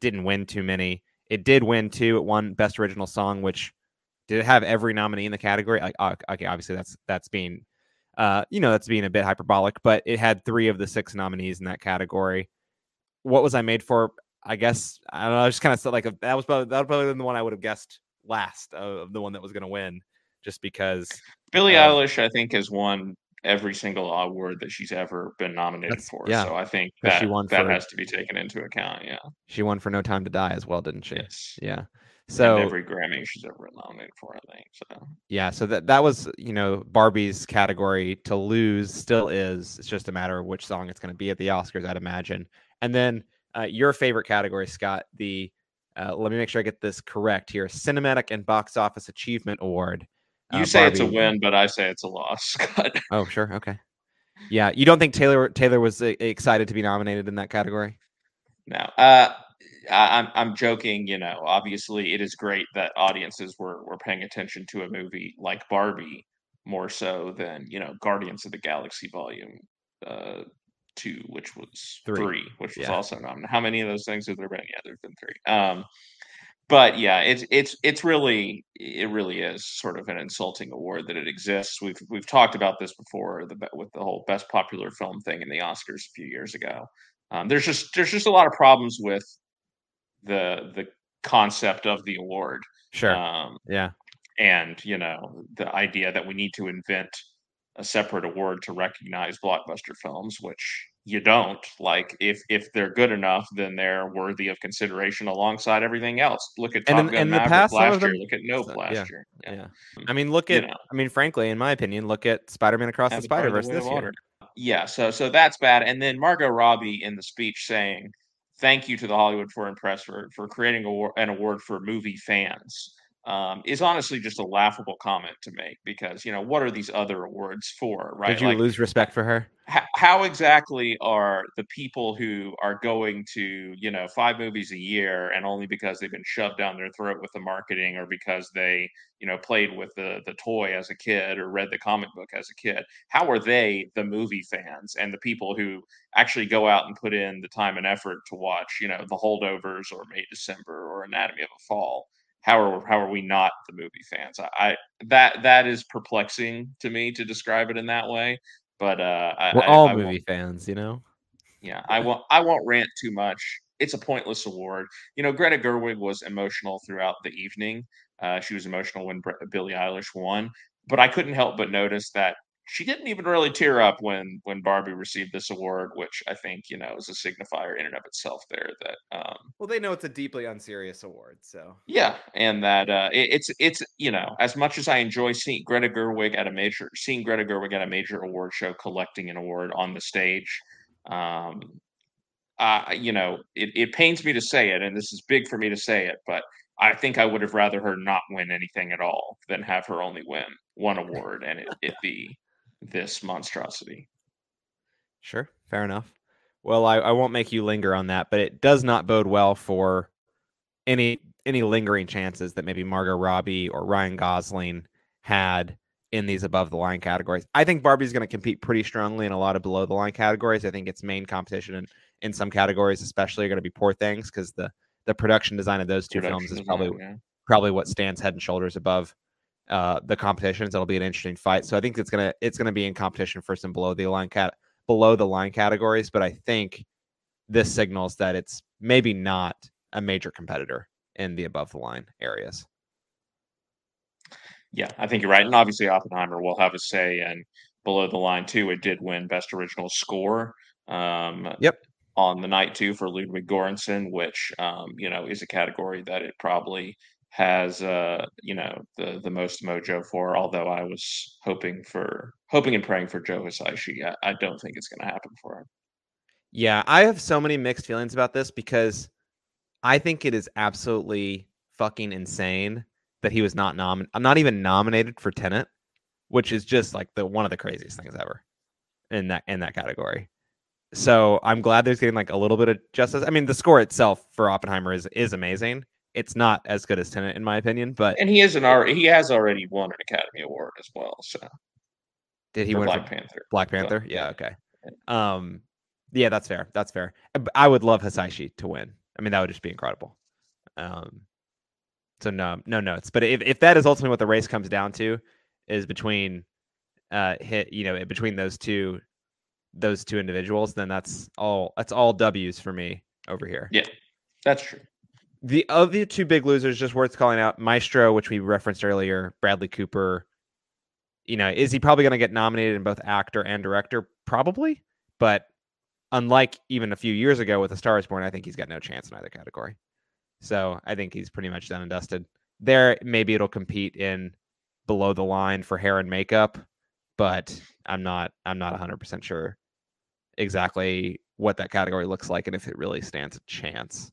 didn't win too many. It did win two. It won Best Original Song, which did it have every nominee in the category? Like, okay, obviously that's that's being uh, you know, that's being a bit hyperbolic, but it had three of the six nominees in that category. What was I made for? I guess I don't know. I just kind of said like a, that was probably that was probably the one I would have guessed last of the one that was going to win, just because Billie uh, Eilish I think has won every single award that she's ever been nominated for. Yeah. So I think that she won that for, has to be taken into account. Yeah, she won for No Time to Die as well, didn't she? Yes. Yeah. So and every Grammy she's ever nominated for, I think. So yeah, so that that was you know Barbie's category to lose still is. It's just a matter of which song it's going to be at the Oscars, I'd imagine. And then uh, your favorite category, Scott, the uh, let me make sure I get this correct here: Cinematic and Box Office Achievement Award. Uh, you say Barbie. it's a win, but I say it's a loss, Scott. oh, sure, okay. Yeah, you don't think Taylor Taylor was uh, excited to be nominated in that category? No. Uh, I, I'm I'm joking. You know, obviously, it is great that audiences were were paying attention to a movie like Barbie more so than you know Guardians of the Galaxy Volume uh, Two, which was Three. three, which was Yeah. also nominated. How many of those things have there been? Yeah, there's been three. Um, but yeah, it's it's it's really it really is sort of an insulting award that it exists. We've we've talked about this before the with the whole best popular film thing in the Oscars a few years ago. Um, there's just there's just a lot of problems with the the concept of the award. Sure. Um, yeah. and you know the idea that we need to invent a separate award to recognize blockbuster films which you don't like if if they're good enough then they're worthy of consideration alongside everything else look at And top in- gun the past, last year look at nope so- last yeah, year Yeah. I mean, look you at. know. I mean, frankly, in my opinion, look at Spider-Man Across the Spider Verse Way this year. Yeah so so that's bad and then margot robbie in the speech saying thank you to the hollywood foreign press for for creating a, an award for movie fans um, is honestly just a laughable comment to make because you know what are these other awards for right Did you like lose respect for her? how, how exactly are the people who are going to you know five movies a year and only because they've been shoved down their throat with the marketing or because they you know played with the the toy as a kid or read the comic book as a kid how are they the movie fans and the people who actually go out and put in the time and effort to watch you know the holdovers or may december or anatomy of a fall how are how are we not the movie fans I, I that that is perplexing to me to describe it in that way but uh I, We're I- all movie fans, you know. yeah, I won't. I won't rant too much. It's a pointless award. You know, Greta Gerwig was emotional throughout the evening. Uh, she was emotional when Bre- Billie Eilish won, but I couldn't help but notice that she didn't even really tear up when when Barbie received this award, which I think you know is a signifier in and of itself. There that um, Well, they know it's a deeply unserious award, so yeah, and that uh, it, it's it's you know as much as I enjoy seeing Greta Gerwig at a major seeing Greta Gerwig at a major award show collecting an award on the stage, um, uh, you know it, it pains me to say it, and this is big for me to say it, but I think I would have rather her not win anything at all than have her only win one award and it, it be this monstrosity. Sure, fair enough. Well, I, I won't make you linger on that, but it does not bode well for any any lingering chances that maybe Margot Robbie or Ryan Gosling had in these above the line categories. I think Barbie's going to compete pretty strongly in a lot of below the line categories. I think its main competition in, in some categories, especially, are going to be Poor Things because the the production design of those two films is probably design, yeah. probably what stands head and shoulders above uh, the competitions. It'll be an interesting fight. So I think it's gonna it's gonna be in competition for some below the line cat below the line categories. But I think this signals that it's maybe not a major competitor in the above the line areas. Yeah, I think you're right. And obviously Oppenheimer will have a say and below the line too. It did win best original score. Um Yep. on the night too for Ludwig Göransson, which um, you know, is a category that it probably has uh, you know, the the most mojo for, although I was hoping for hoping and praying for Joe Hisaishi. I, I don't think it's gonna happen for him. Yeah, I have so many mixed feelings about this because I think it is absolutely fucking insane that he was not nominated. I'm not even nominated for Tenet which is just like the one of the craziest things ever in that in that category. So I'm glad there's getting like a little bit of justice. I mean, the score itself for Oppenheimer is is amazing. It's not as good as Tenet in my opinion, but And he is an already he has already won an Academy Award as well. So did he win Black Panther. Black Panther? yeah. yeah, okay. Um, yeah, that's fair. That's fair. I would love Hisaishi to win. I mean, that would just be incredible. Um, so no, no notes. But if, if that is ultimately what the race comes down to, is between, uh, hit you know between those two, those two individuals, then that's all. That's all W's for me over here. Yeah, that's true. The other two big losers, just worth calling out, Maestro, which we referenced earlier, Bradley Cooper. You know, is he probably going to get nominated in both actor and director? Probably, but unlike even a few years ago with A Star Is Born, I think he's got no chance in either category. So I think he's pretty much done and dusted. There, maybe it'll compete in below the line for hair and makeup, but I'm not. I'm not 100 percent sure exactly what that category looks like and if it really stands a chance.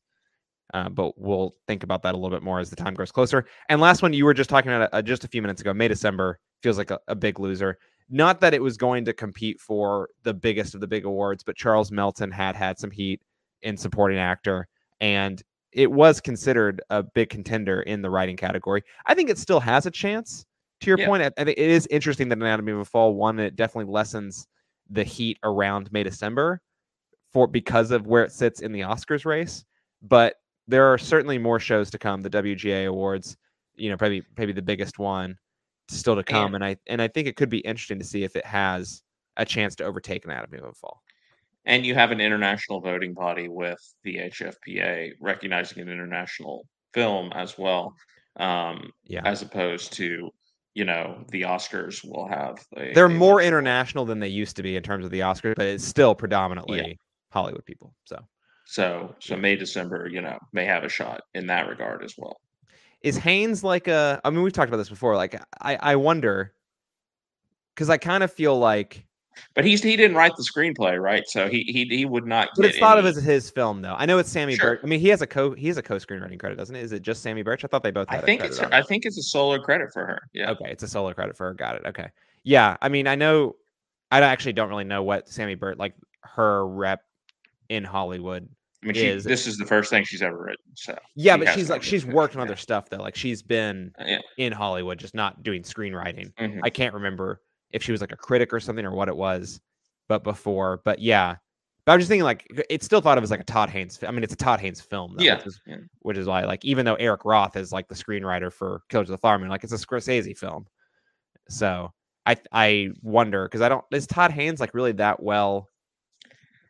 Uh, but we'll think about that a little bit more as the time grows closer. And last one, you were just talking about uh, just a few minutes ago. May December feels like a, a big loser. Not that it was going to compete for the biggest of the big awards, but Charles Melton had had some heat in supporting actor, and it was considered a big contender in the writing category. I think it still has a chance. To your Yeah. point, I I think it is interesting that Anatomy of a Fall won. and It definitely lessens the heat around May December for because of where it sits in the Oscars race. But there are certainly more shows to come. The WGA Awards, you know, probably maybe the biggest one still to come, and I and I think it could be interesting to see if it has a chance to overtake Anatomy of a Fall. And you have an international voting body with the HFPA recognizing an international film as well, um, Yeah. as opposed to you know the Oscars will have. A, They're a more international than they used to be in terms of the Oscars, but it's still predominantly Hollywood people. So So so May December, you know, may have a shot in that regard as well. is Haynes like a I mean we've talked about this before. Like I, I wonder because I kind of feel like But he's he didn't write the screenplay, right? So he he he would not. but it's thought of as his film though. I know it's Sammy Sure. Birch. I mean he has a co he has a co screenwriting credit, doesn't it? Is it just Samy Burch? I thought they both I think it's I think it's a solo credit for her. Yeah. Okay, it's a solo credit for her. Got it. Okay. Yeah, I mean I know I actually don't really know what Samy Burch like her rep in Hollywood I mean, she, is- this is the first thing she's ever written. So Yeah, but she's like she's worked on other stuff though. Like she's been Uh, yeah. in Hollywood, just not doing screenwriting. mhm. I can't remember if she was like a critic or something or what it was, but before. But yeah, but I'm just thinking like it's still thought of as like a Todd Haynes. I mean, it's a Todd Haynes film, though, Yeah, which is, yeah. which is why like even though Eric Roth is like the screenwriter for Killers of the Flower Moon, like it's a Scorsese film. So I I wonder because I don't is Todd Haynes like really that well?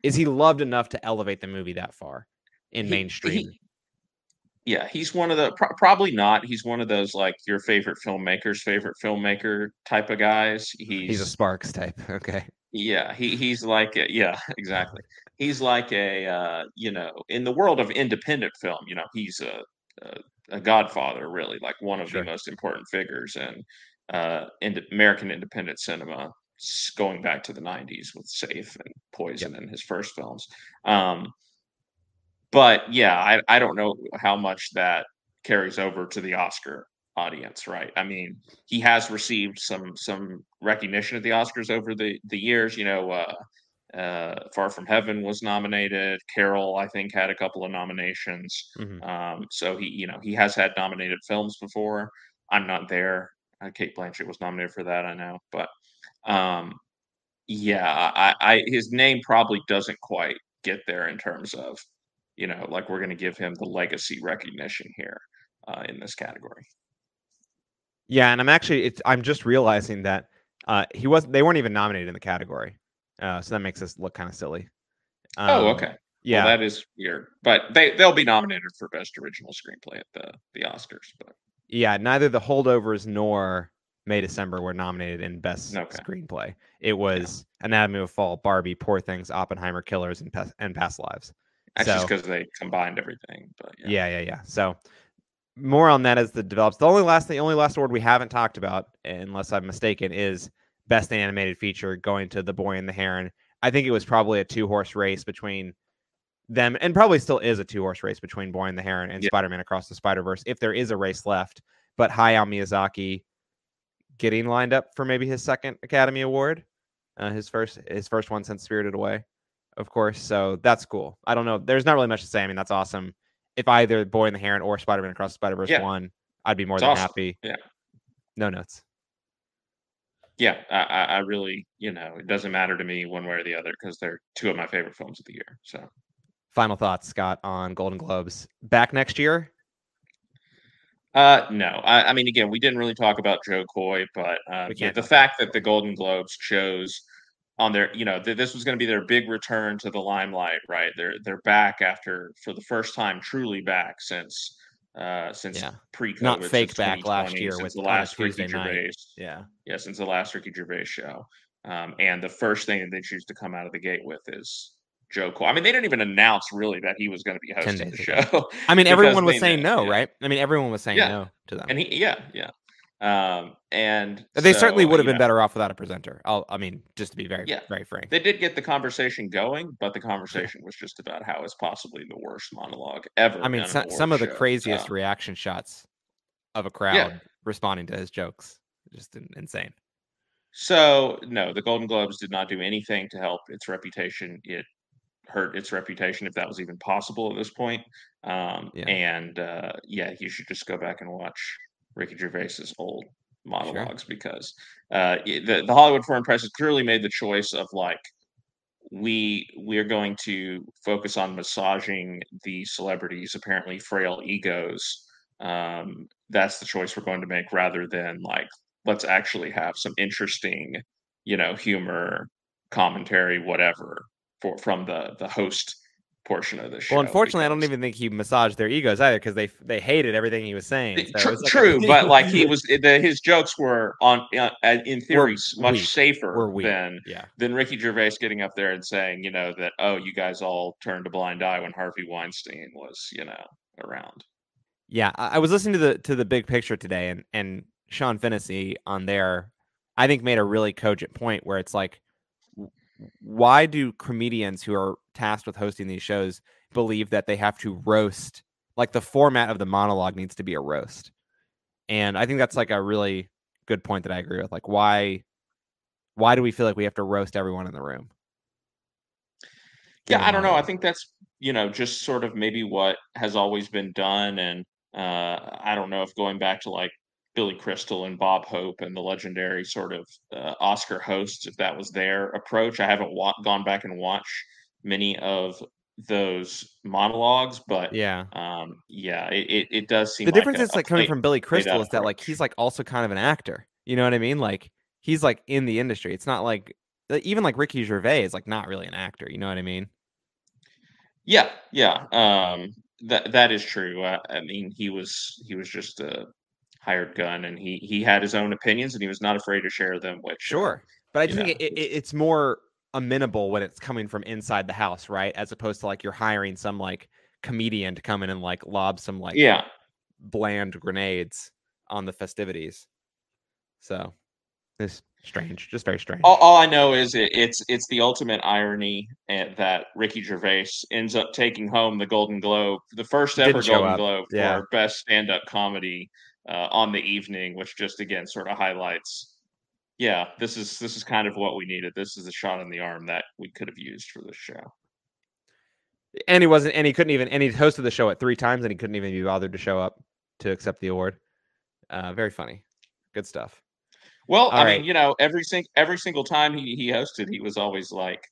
Is he loved enough to elevate the movie that far in He- mainstream? he- yeah, he's one of the pro- probably not. He's one of those like your favorite filmmaker's favorite filmmaker type of guys. He's, He's a Sparks type. Okay. yeah, he he's like a, yeah, exactly. He's like a uh, you know in the world of independent film, you know, he's a a, a godfather really, like one of Sure. the most important figures in uh, in American independent cinema, going back to the '90s with Safe and Poison and his first films. Um, but yeah, I, I don't know how much that carries over to the Oscar audience, right? I mean, he has received some some recognition at the Oscars over the the years. You know, uh, uh, Far From Heaven was nominated. Carol, I think, had a couple of nominations. Mhm. Um, so he, you know, he has had nominated films before. I'm not there. Uh, Cate Blanchett was nominated for that, I know, but um, yeah, I, I his name probably doesn't quite get there in terms of, you know, like we're going to give him the legacy recognition here uh, in this category. Yeah, and I'm actually it's I'm just realizing that uh he wasn't they weren't even nominated in the category. Uh so that makes us look kind of silly. oh, Um, okay. Yeah. Well, that is weird, but they they'll be nominated for best original screenplay at the the Oscars. But yeah, neither the holdovers nor May December were nominated in best Okay. screenplay. It was Anatomy of Fall, Barbie, Poor Things, Oppenheimer, Killers, and Past, and Past Lives. that's just because they combined everything. But yeah. Yeah, yeah, yeah. So more on that as the develops. The only last the only last award we haven't talked about, unless I'm mistaken, is best animated feature going to The Boy and the Heron. I think it was probably a two horse race between them, and probably still is a two horse race between Boy and the Heron and Yeah. Spider Man Across the Spider Verse, if there is a race left. But Hayao Miyazaki getting lined up for maybe his second Academy Award, uh, his first his first one since Spirited Away, of course. So that's cool. I don't know. There's not really much to say. I mean, that's awesome. If either Boy and the Heron or Spider Man Across the Spider Verse Yeah. won, I'd be more It's than awesome. happy. Yeah. No notes. yeah, I, I I really, you know, it doesn't matter to me one way or the other because they're two of my favorite films of the year. So Final thoughts, Scott, on Golden Globes. Back next year? Uh, no, I, I mean, again, we didn't really talk about Jo Koy, but uh, yeah, the fact that the Golden Globes chose on their, you know, th- this was going to be their big return to the limelight, right? They're they're back after for the first time, truly back since uh since Yeah. pre-COVID, Not fake back last year with- the last Ricky night. Gervais, Yeah. yeah, since the last Ricky Gervais show, um, and the first thing that they choose to come out of the gate with is Jo Koy. I mean, they didn't even announce really that he was going to be hosting the show. I mean, everyone was saying know, no, yeah. right? I mean, everyone was saying Yeah. no to them. and he yeah yeah um and they certainly would have been know, better off without a presenter. I'll, I mean, just to be very, Yeah. very frank. they did get the conversation going but the conversation was just about how it's possibly the worst monologue ever I mean, so, some of the craziest Um, reaction shots of a crowd responding to his jokes, just insane. so no the golden globes did not do anything to help its reputation it hurt its reputation if that was even possible at this point. Um, Yeah. And uh, yeah, you should just go back and watch Ricky Gervais's old monologues because uh, the the Hollywood Foreign Press has clearly made the choice of like we we are going to focus on massaging the celebrities' apparently frail egos. Um, that's the choice we're going to make rather than like let's actually have some interesting, you know, humor, commentary, whatever for from the the host portion of the show. Well, unfortunately, I don't even think he massaged their egos either because they they hated everything he was saying. so it Tr- was like a- true, but like he was, the, his jokes were on uh, in theory Were much weak. safer than yeah. than Ricky Gervais getting up there and saying, you know, that oh, you guys all turned a blind eye when Harvey Weinstein was, you know, around. Yeah, I I was listening to the to the big picture today, and and Sean Fennessey on there, I think made a really cogent point where it's like, why do comedians who are tasked with hosting these shows believe that they have to roast? Like the format of the monologue needs to be a roast, and I think that's like a really good point that I agree with. Like, why, why do we feel like we have to roast everyone in the room? Yeah, I don't know. I think that's you know just sort of maybe what has always been done, and uh, I don't know if going back to like Billy Crystal and Bob Hope and the legendary sort of uh, Oscar hosts, if that was their approach. I haven't wa- gone back and watched many of those monologues, but Yeah. um, yeah, it, it, it does seem the like difference a- is like coming play- from Billy Crystal is that like he's like also kind of an actor. You know what I mean? Like he's like in the industry. It's not like like, even like Ricky Gervais is like not really an actor. You know what I mean? Yeah, yeah, um, that that is true. I, I mean, he was he was just a hired gun, and he he had his own opinions, and he was not afraid to share them. Which Sure, but I think it, it, it's more amenable when it's coming from inside the house, right? As opposed to like you're hiring some like comedian to come in and like lob some like yeah, bland grenades on the festivities. So it's strange, just very strange. all, all I know is it, it's it's the ultimate irony eh, that Ricky Gervais ends up taking home the Golden Globe, the first ever Golden up, Globe for best stand-up comedy uh, on the evening, which just again sort of highlights. Yeah, this is this is kind of what we needed. This is a shot in the arm that we could have used for this show. and he wasn't and he couldn't even and he hosted the show at three times and he couldn't even be bothered to show up to accept the award uh very funny good stuff Well, All I right. mean, you know, every sing- every single time he he hosted, he was always like,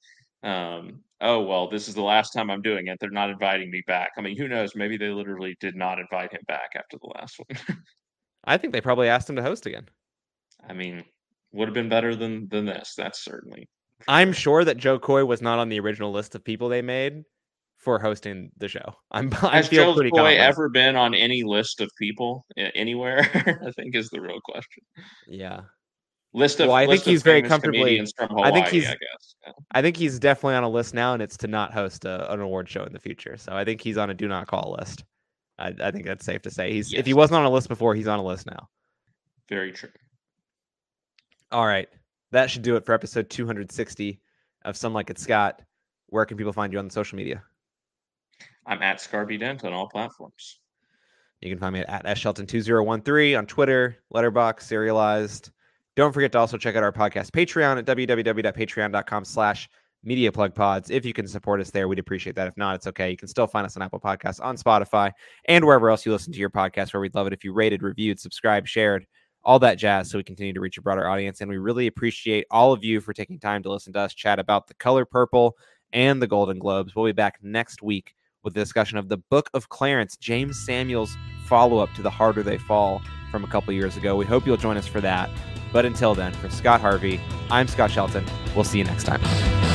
um, "Oh well, this is the last time I'm doing it. They're not inviting me back." I mean, who knows? Maybe they literally did not invite him back after the last one. i think they probably asked him to host again I mean, would have been better than than this. That's certainly. i'm sure that Jo Koy was not on the original list of people they made for hosting the show i'm i Has feel Joe pretty Coy confident. ever been on any list of people anywhere? I think is the real question. yeah List of. Well, I think list he's very comfortably- Hawaii. I think he's- I. Yeah. i think he's definitely on a list now and it's to not host a, an award show in the future so i think he's on a do not call list i, I think that's safe to say he's if he wasn't on a list before he's on a list now Very true. All right. That should do it for episode 260 of Some Like It Scott. Where can people find you on the social media? I'm at Scarby Dent on all platforms. You can find me at, at shelton2013 on Twitter, Letterboxd, Serialized. Don't forget to also check out our podcast Patreon at www.patreon.com slash media plug pods. If you can support us there, we'd appreciate that. If not, it's okay. You can still find us on Apple Podcasts, on Spotify, and wherever else you listen to your podcast, where we'd love it if you rated, reviewed, subscribed, shared, all that jazz so we continue to reach a broader audience. And we really appreciate all of you for taking time to listen to us chat about the color purple and the Golden Globes. We'll be back next week with a discussion of the Book of Clarence, Jeymes Samuel's follow up to The Harder They Fall from a couple years ago. We hope you'll join us for that. But until then, for Scott Harvey, I'm Scott Shelton. We'll see you next time.